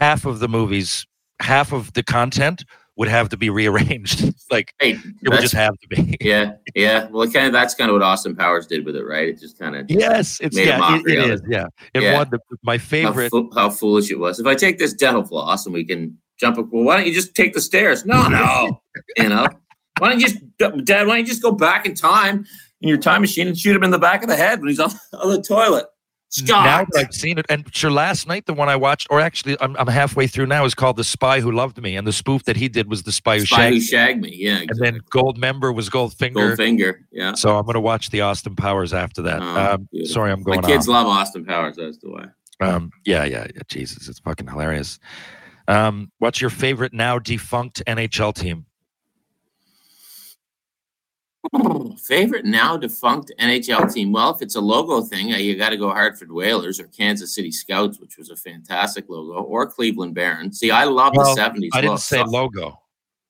half of the movies, half of the content would have to be rearranged. like Hey, it would just have to be. yeah, yeah. Well, kind of that's kind of what Austin Powers did with it, right? It just kind of yes, it's Made yeah, it, it is. it. Yeah, it Yeah. won the, my how, favorite. fo- how foolish it was. If I take this dental floss and we can jump up, well, why don't you just take the stairs? No, no, you know. Why don't you just, Dad? Why don't you just go back in time in your time machine and shoot him in the back of the head when he's on, on the toilet? Now that I've seen it, and sure, last night the one I watched, or actually I'm, I'm halfway through now, is called "The Spy Who Loved Me," and the spoof that he did was "The Spy Who Spy Shagged who Me," shagged me. Yeah, and then Gold Member was Goldfinger. Goldfinger. Yeah. So I'm going to watch the Austin Powers after that. Oh, um, sorry, I'm going. My kids love Austin Powers. That's the way. Um, yeah, yeah, yeah. Jesus, it's fucking hilarious. Um, what's your favorite now defunct NHL team? Favorite now defunct NHL team? Well, if it's a logo thing, uh, you got to go Hartford Whalers or Kansas City Scouts, which was a fantastic logo, or Cleveland Barons. See, I love Well, the 70s. I didn't look, say logo.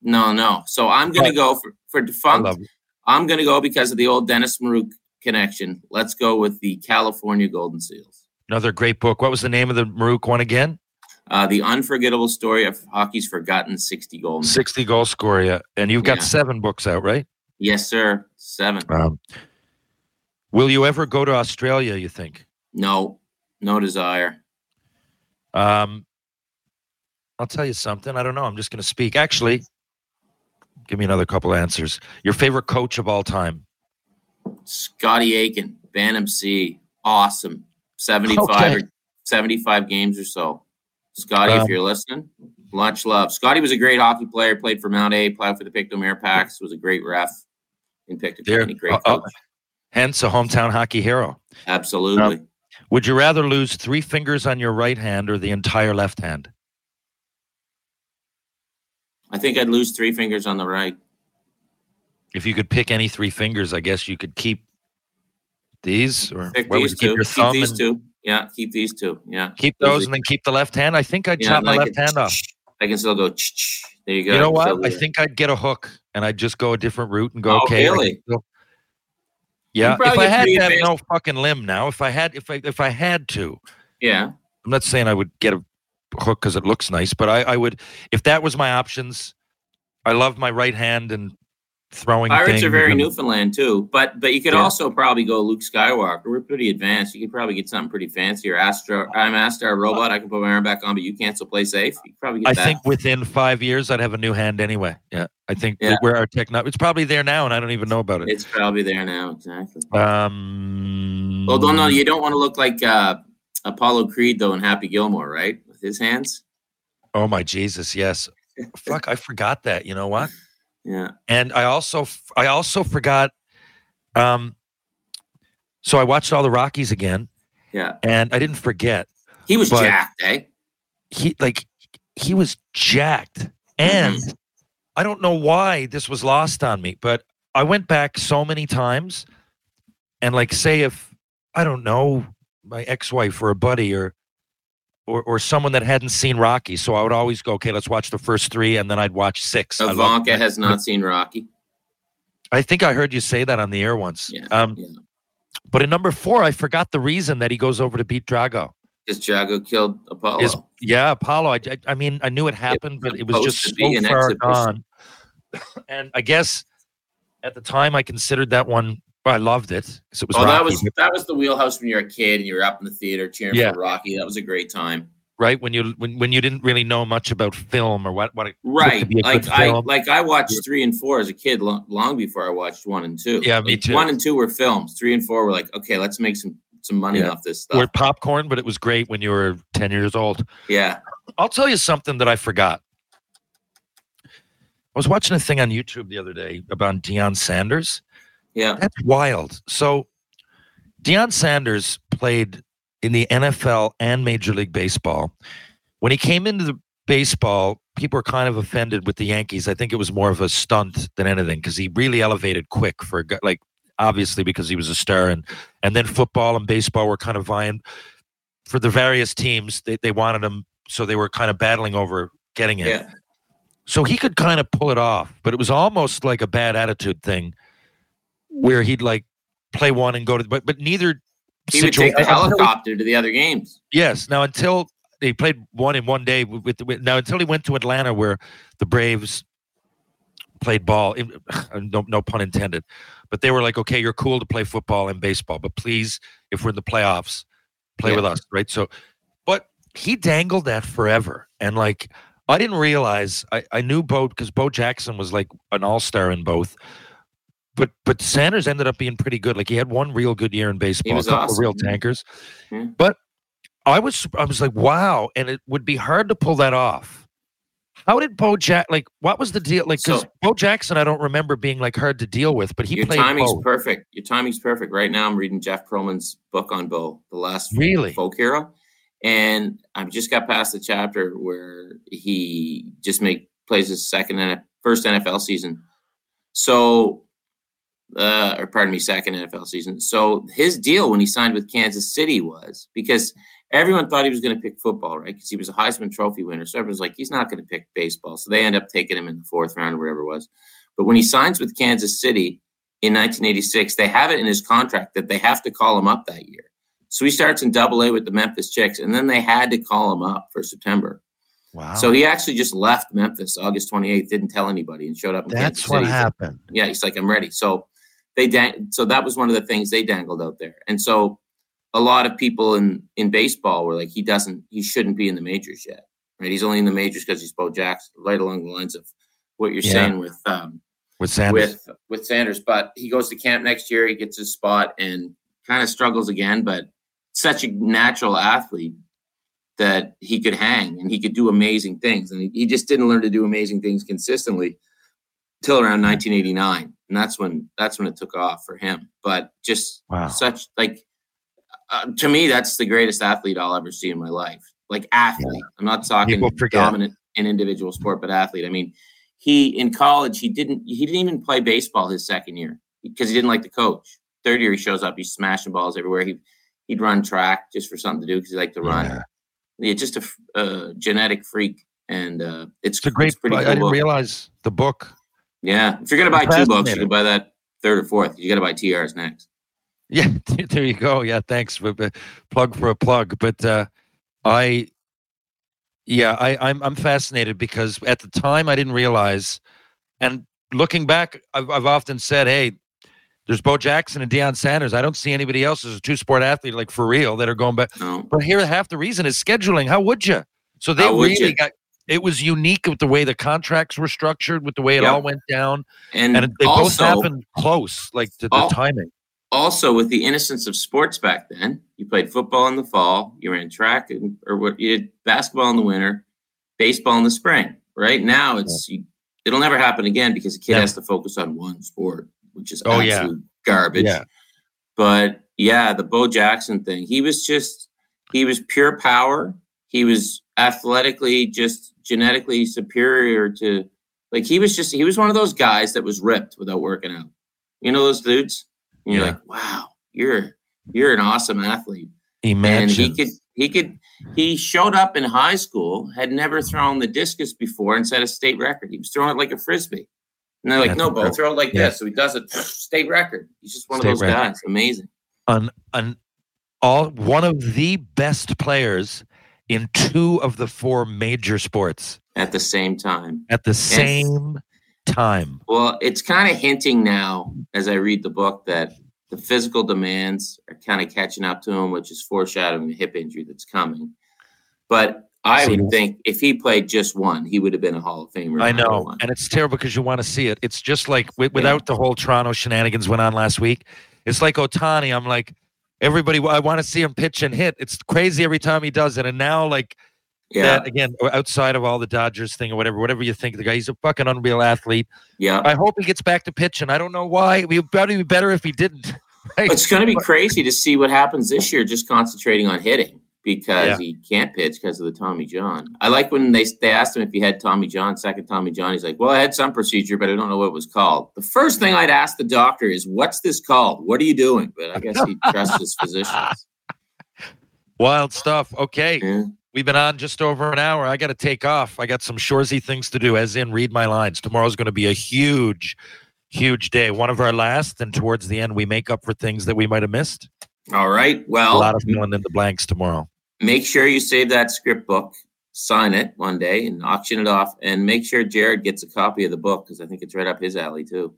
No, no. So I'm going to go for, for defunct. I'm going to go because of the old Dennis Maruk connection. Let's go with the California Golden Seals. Another great book. What was the name of the Maruk one again? Uh, the unforgettable story of hockey's forgotten 60 goal. 60 goal scorer. Yeah. And you've got Yeah. seven books out, right? Yes, sir. Seven. Um, will you ever go to Australia, you think? No, no desire. Um, I'll tell you something. I don't know. I'm just going to speak. Actually, give me another couple answers. Your favorite coach of all time? Scotty Aiken, Bantam C, awesome. 75 Okay. or 75 games or so. Scotty, Um, if you're listening, much love. Scotty was a great hockey player, played for Mount A, played for the Pictou Packs, was a great ref Pictou There- County, great uh, uh, coach. Hence a hometown hockey hero. Absolutely. Would you rather lose three fingers on your right hand or the entire left hand? I think I'd lose three fingers on the right. If you could pick any three fingers, I guess you could keep these or Pick these you keep two. Keep thumb these and two. Yeah, keep these two. Yeah. keep Those those and then keep the left hand. I think I'd Yeah, chop my I left can- hand off. I can still go. There you go. You know I can still what? I think I'd get a hook and I'd just go a different route and go, Oh, okay. Really? Yeah. If I had to have no fucking limb now, if I had if I if I had to, Yeah. I'm not saying I would get a hook because it looks nice, but I, I would if that was my options. I love my right hand and throwing. Pirates are very and- Newfoundland too, but but you could Yeah. also probably go Luke Skywalker. We're pretty advanced. You could probably get something pretty fancy. Or Astro, I'm Astar robot. I can put my arm back on, but you can't still play safe. You probably get I that. think within five years I'd have a new hand anyway. Yeah, I think Yeah. where our technology it's probably there now, and I don't even know about it. it's probably there now. Exactly. Um, Well, don't know. You don't want to look like uh, Apollo Creed though in Happy Gilmore, right? With his hands. Oh my Jesus, yes. Fuck, I forgot that. You know what? Yeah. And I also I also forgot. Um, so I watched all the Rockies again, Yeah. and I didn't forget He was jacked, eh? he like he was jacked, and I don't know why this was lost on me, but I went back so many times, and like, say if I don't know my ex-wife or a buddy or or or someone that hadn't seen Rocky, so I would always go, okay, let's watch the first three, and then I'd watch six. Ivanka has not seen Rocky. I think I heard you say that on the air once. Yeah, Um, yeah. but in number four, I forgot the reason that he goes over to beat Drago. Because Drago killed Apollo. Is yeah, Apollo. I, I, I mean, I knew it happened, but it was just so far exhibition. gone. And I guess at the time, I considered that one. Well, I loved it because it was. oh, that was that was the wheelhouse when you were a kid and you were up in the theater cheering Yeah. for Rocky. That was a great time. right when you when, when you didn't really know much about film or what what it Right, to be a like I like I watched three and four as a kid long, long before I watched one and two. Yeah, me Like, too. One and two were films. Three and four were like, okay, let's make some some money Yeah. off this stuff. We're popcorn, but it was great when you were ten years old. yeah, I'll tell you something that I forgot. I was watching a thing on YouTube the other day about Deion Sanders. Yeah, That's wild. So Deion Sanders played in the NFL and Major League Baseball. When he came into the baseball, people were kind of offended with the Yankees. I think it was more of a stunt than anything because he really elevated quick for a guy like obviously because he was a star and and then football and baseball were kind of vying for the various teams. They they wanted him so they were kind of battling over getting him. yeah. So he could kind of pull it off, but it was almost like a bad attitude thing where he'd like play one and go to but but neither He would take the helicopter to the other games. Yes. Now until he played one in one day with, with, now until he went to Atlanta where the Braves played ball. No, no pun intended. But they were like, okay, you're cool to play football and baseball, but please, if we're in the playoffs, play Yeah. with us, right? So, but he dangled that forever, and like I didn't realize I, I knew Bo because Bo Jackson was like an all star in both. But but Sanders ended up being pretty good. Like he had one real good year in baseball, was a couple of awesome, real tankers. Yeah. But I was I was like, wow, and it would be hard to pull that off. How did Bo Jack like? What was the deal? Like, because So- Bo Jackson, I don't remember being like hard to deal with, but he Your played timing's both. perfect. Your timing's perfect. Right now, I'm reading Jeff Pearlman's book on Bo, the last Really? folk hero, and I've just got past the chapter where he just make plays his second and first NFL season. So, uh, or pardon me, second NFL season. So his deal when he signed with Kansas City was because everyone thought he was going to pick football, right? Because he was a Heisman Trophy winner. So everyone's like, he's not going to pick baseball. So they end up taking him in the fourth round or whatever it was. But when he signs with Kansas City in 1986, they have it in his contract that they have to call him up that year. So he starts in Double A with the Memphis Chicks, and then they had to call him up for September. Wow. So he actually just left Memphis August 28th, didn't tell anybody, and showed up. In that's Kansas what City. happened. Yeah, he's like, I'm ready. So they dang- so that was one of the things they dangled out there. And so a lot of people in in baseball were like, he doesn't, he shouldn't be in the majors yet, right? He's only in the majors because he's Bo Jackson, right along the lines of what you're Yeah. saying with um, With Sanders. with with Sanders. But he goes to camp next year, he gets his spot, and kind of struggles again. But such a natural athlete that he could hang and he could do amazing things, and he, he just didn't learn to do amazing things consistently till around 1989, and that's when that's when it took off for him. But just Wow. such like uh, to me, that's the greatest athlete I'll ever see in my life. Like athlete, I'm not talking dominant in individual sport, but athlete. I mean, he in college he didn't he didn't even play baseball his second year because he didn't like the coach. Third year he shows up, he's smashing balls everywhere. He he'd run track just for something to do because he liked to run. Yeah. Yeah, just a, uh, genetic freak, and uh, it's, It's a great. pretty I, cool I didn't book. rease the book. Yeah, if you're gonna buy two books, you can buy that third or fourth. You got to buy TRs next. Yeah, there you go. Yeah, thanks for the plug for a plug. But uh, I, yeah, I, I'm I'm fascinated because at the time I didn't realize, and looking back, I've, I've often said, hey, there's Bo Jackson and Deion Sanders. I don't see anybody else as a two sport athlete like for real that are going back. No, But here, half the reason is scheduling. How would you? So they really got. It was unique with the way the contracts were structured, with the way it Yep. all went down, and, and it- they both happened close, like to the Al- timing. also with the innocence of sports back then, you played football in the fall, you ran track, and, or what you did basketball in the winter, baseball in the spring. Right now, it's you, it'll never happen again because a kid Never. has to focus on one sport, which is Oh, yeah. garbage. Yeah. But yeah, the Bo Jackson thing, he was just he was pure power. He was athletically just genetically superior to Like he was just he was one of those guys that was ripped without working out. You know those dudes? And you're Yeah. like, wow, you're you're an awesome athlete. And Imagine. he could he could he showed up in high school, had never thrown the discus before and set a state record. He was throwing it like a frisbee. And they're like, That's no, incredible. throw it like Yeah. this. So he does it, state record. He's just one State of those record. guys. Amazing. an an all one of the best players in two of the four major sports At the same time. at the same time. Well, it's kind of hinting now as I read the book that the physical demands are kind of catching up to him, which is foreshadowing the hip injury that's coming. But I would think if he played just one, he would have been a Hall of Famer. I know, what. and it's terrible because you want to see it. It's just like wi- without the whole Toronto shenanigans went on last week. It's like Ohtani. I'm like everybody. I want to see him pitch and hit. It's crazy every time he does it. And now, like Yeah, that again, outside of all the Dodgers thing or whatever, whatever you think of the guy, he's a fucking unreal athlete. yeah. I hope he gets back to pitching. I don't know why. We would probably be better if he didn't. Right? It's going to be crazy to see what happens this year, just concentrating on hitting because Yeah. he can't pitch because of the Tommy John. I like when they they asked him if he had Tommy John, second Tommy John. He's like, "Well, I had some procedure, but I don't know what it was called." The first thing I'd ask the doctor is, "What's this called? What are you doing?" But I guess he trusts his physicians. Wild stuff. Okay. Yeah. We've been on just over an hour. I got to take off. I got some shoresy things to do, as in read my lines. Tomorrow's going to be a huge, huge day. One of our last, and towards the end, we make up for things that we might have missed. All right. Well, a lot of filling in the blanks tomorrow. Make sure you save that script book, sign it one day, and auction it off. And make sure Jared gets a copy of the book because I think it's right up his alley too.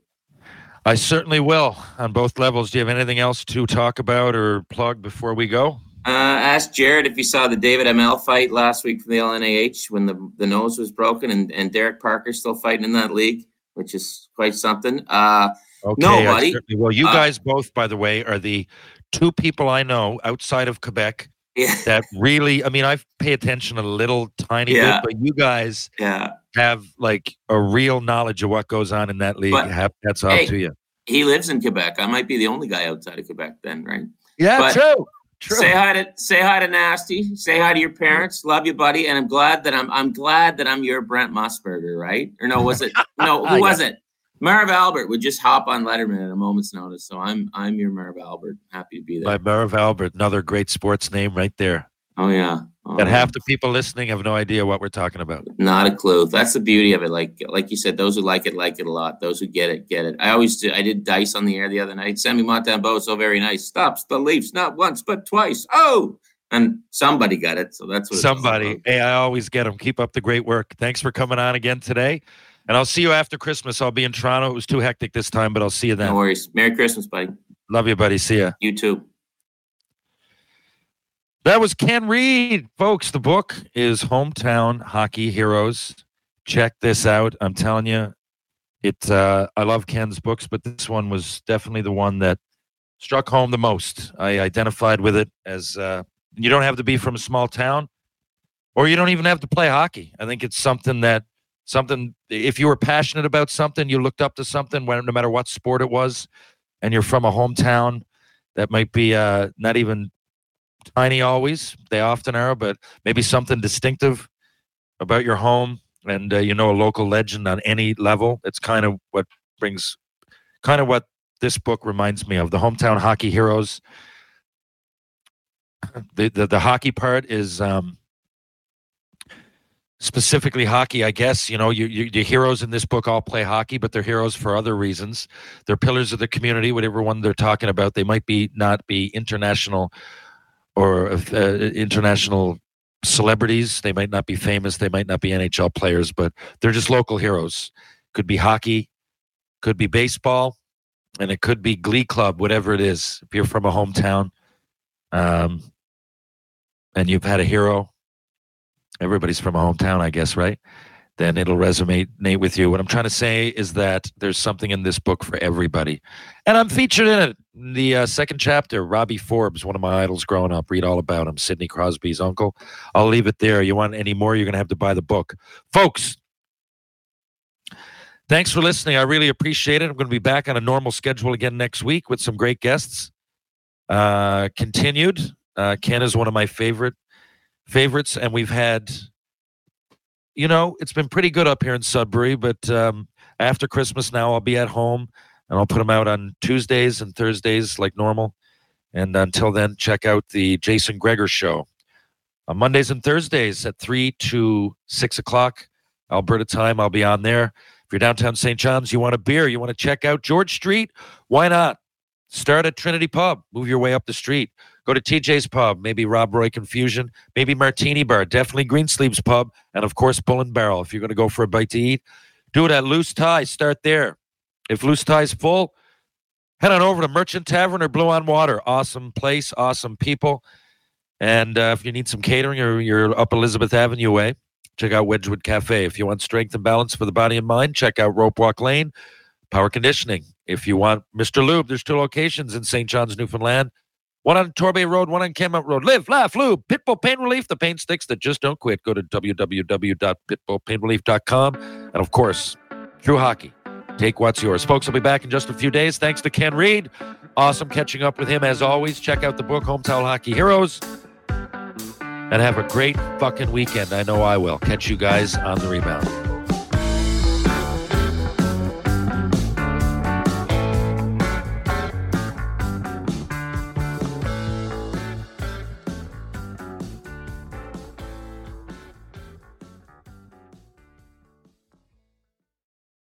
I certainly will on both levels. Do you have anything else to talk about or plug before we go? Uh, ask Jared if he saw the David ML fight last week from the LNAH when the, the nose was broken and, and Derek Parker's still fighting in that league, which is quite something. Uh, Okay, No, buddy. will. You Uh, guys both, by the way, are the two people I know outside of Quebec yeah, that really. I mean, I pay attention a little tiny Yeah. bit, but you guys yeah. have like a real knowledge of what goes on in that league. But, That's off hey, to you. He lives in Quebec. I might be the only guy outside of Quebec then, right? Yeah, but- true. True. Say hi to say hi to Nasty. Say hi to your parents. Love you, buddy. And I'm glad that I'm I'm glad that I'm your Brent Musburger, right? Or no, was it no? Who was it? Marv Albert would just hop on Letterman at a moment's notice. So I'm I'm your Marv Albert. Happy to be there. By Merv Albert, another great sports name right there. oh yeah. Oh, And half the people listening have no idea what we're talking about. Not a clue. That's the beauty of it. Like like you said, those who like it like it a lot. Those who get it get it. I always do, I did dice on the air the other night. Sammy Montembeault so very nice. Stops the Leafs not once but twice. Oh, and somebody got it. So that's what Somebody. Hey, I always get them. Keep up the great work. Thanks for coming on again today. And I'll see you after Christmas. I'll be in Toronto. It was too hectic this time, but I'll see you then. No worries. Merry Christmas, buddy. Love you, buddy. See ya. You too. That was Ken Reid, folks. The book is Hometown Hockey Heroes. Check this out. I'm telling you, it. Uh, I love Ken's books, but this one was definitely the one that struck home the most. I identified with it as uh, you don't have to be from a small town, or you don't even have to play hockey. I think it's something that something. If you were passionate about something, you looked up to something, when, no matter what sport it was, and you're from a hometown that might be uh, not even tiny always they often are but maybe something distinctive about your home and uh, you know a local legend on any level it's kind of what brings kind of what this book reminds me of the hometown hockey heroes the the, the hockey part is um specifically hockey i guess you know you, you heroes in this book all play hockey but they're heroes for other reasons they're pillars of the community whatever one they're talking about they might be not be international or uh, international celebrities. They might not be famous. They might not be NHL players, but they're just local heroes. Could be hockey, could be baseball, and it could be Glee Club, whatever it is. If you're from a hometown, um, and you've had a hero, everybody's from a hometown, I guess, right? Then it'll resonate with you. What I'm trying to say is that there's something in this book for everybody, and I'm featured in it. The uh, second chapter, Robbie Forbes, one of my idols growing up. Read all about him. Sidney Crosby's uncle. I'll leave it there. You want any more? You're going to have to buy the book, folks. Thanks for listening. I really appreciate it. I'm going to be back on a normal schedule again next week with some great guests. Uh, continued. Uh, Ken is one of my favorite favorites, and we've had you know, it's been pretty good up here in Sudbury, but um, after Christmas now, I'll be at home and I'll put them out on Tuesdays and Thursdays like normal. And until then, check out the Jason Gregor show on Mondays and Thursdays at 3 to 6 o'clock Alberta time. I'll be on there. If you're downtown St. John's, you want a beer, you want to check out George Street, why not? Start at Trinity Pub, move your way up the street. Go to TJ's Pub, maybe Rob Roy Confusion, maybe Martini Bar, definitely Greensleeves Pub, and of course Bull and Barrel. If you're going to go for a bite to eat, do it at Loose Tie. Start there. If Loose Tie's full, head on over to Merchant Tavern or Blue on Water. Awesome place, awesome people. And uh, if you need some catering or you're up Elizabeth Avenue way, check out Wedgwood Cafe. If you want strength and balance for the body and mind, check out Rope Walk Lane, Power Conditioning. If you want Mr. Lube, there's two locations in St. John's, Newfoundland. One on Torbay Road, one on Kenmount Road. Live, laugh, lube, Pitbull Pain Relief, the pain sticks that just don't quit. Go to www.pitbullpainrelief.com. And of course, True Hockey. Take what's yours. Folks, I'll be back in just a few days. Thanks to Ken Reid. Awesome catching up with him as always. Check out the book, Hometown Hockey Heroes. And have a great fucking weekend. I know I will. Catch you guys on the rebound.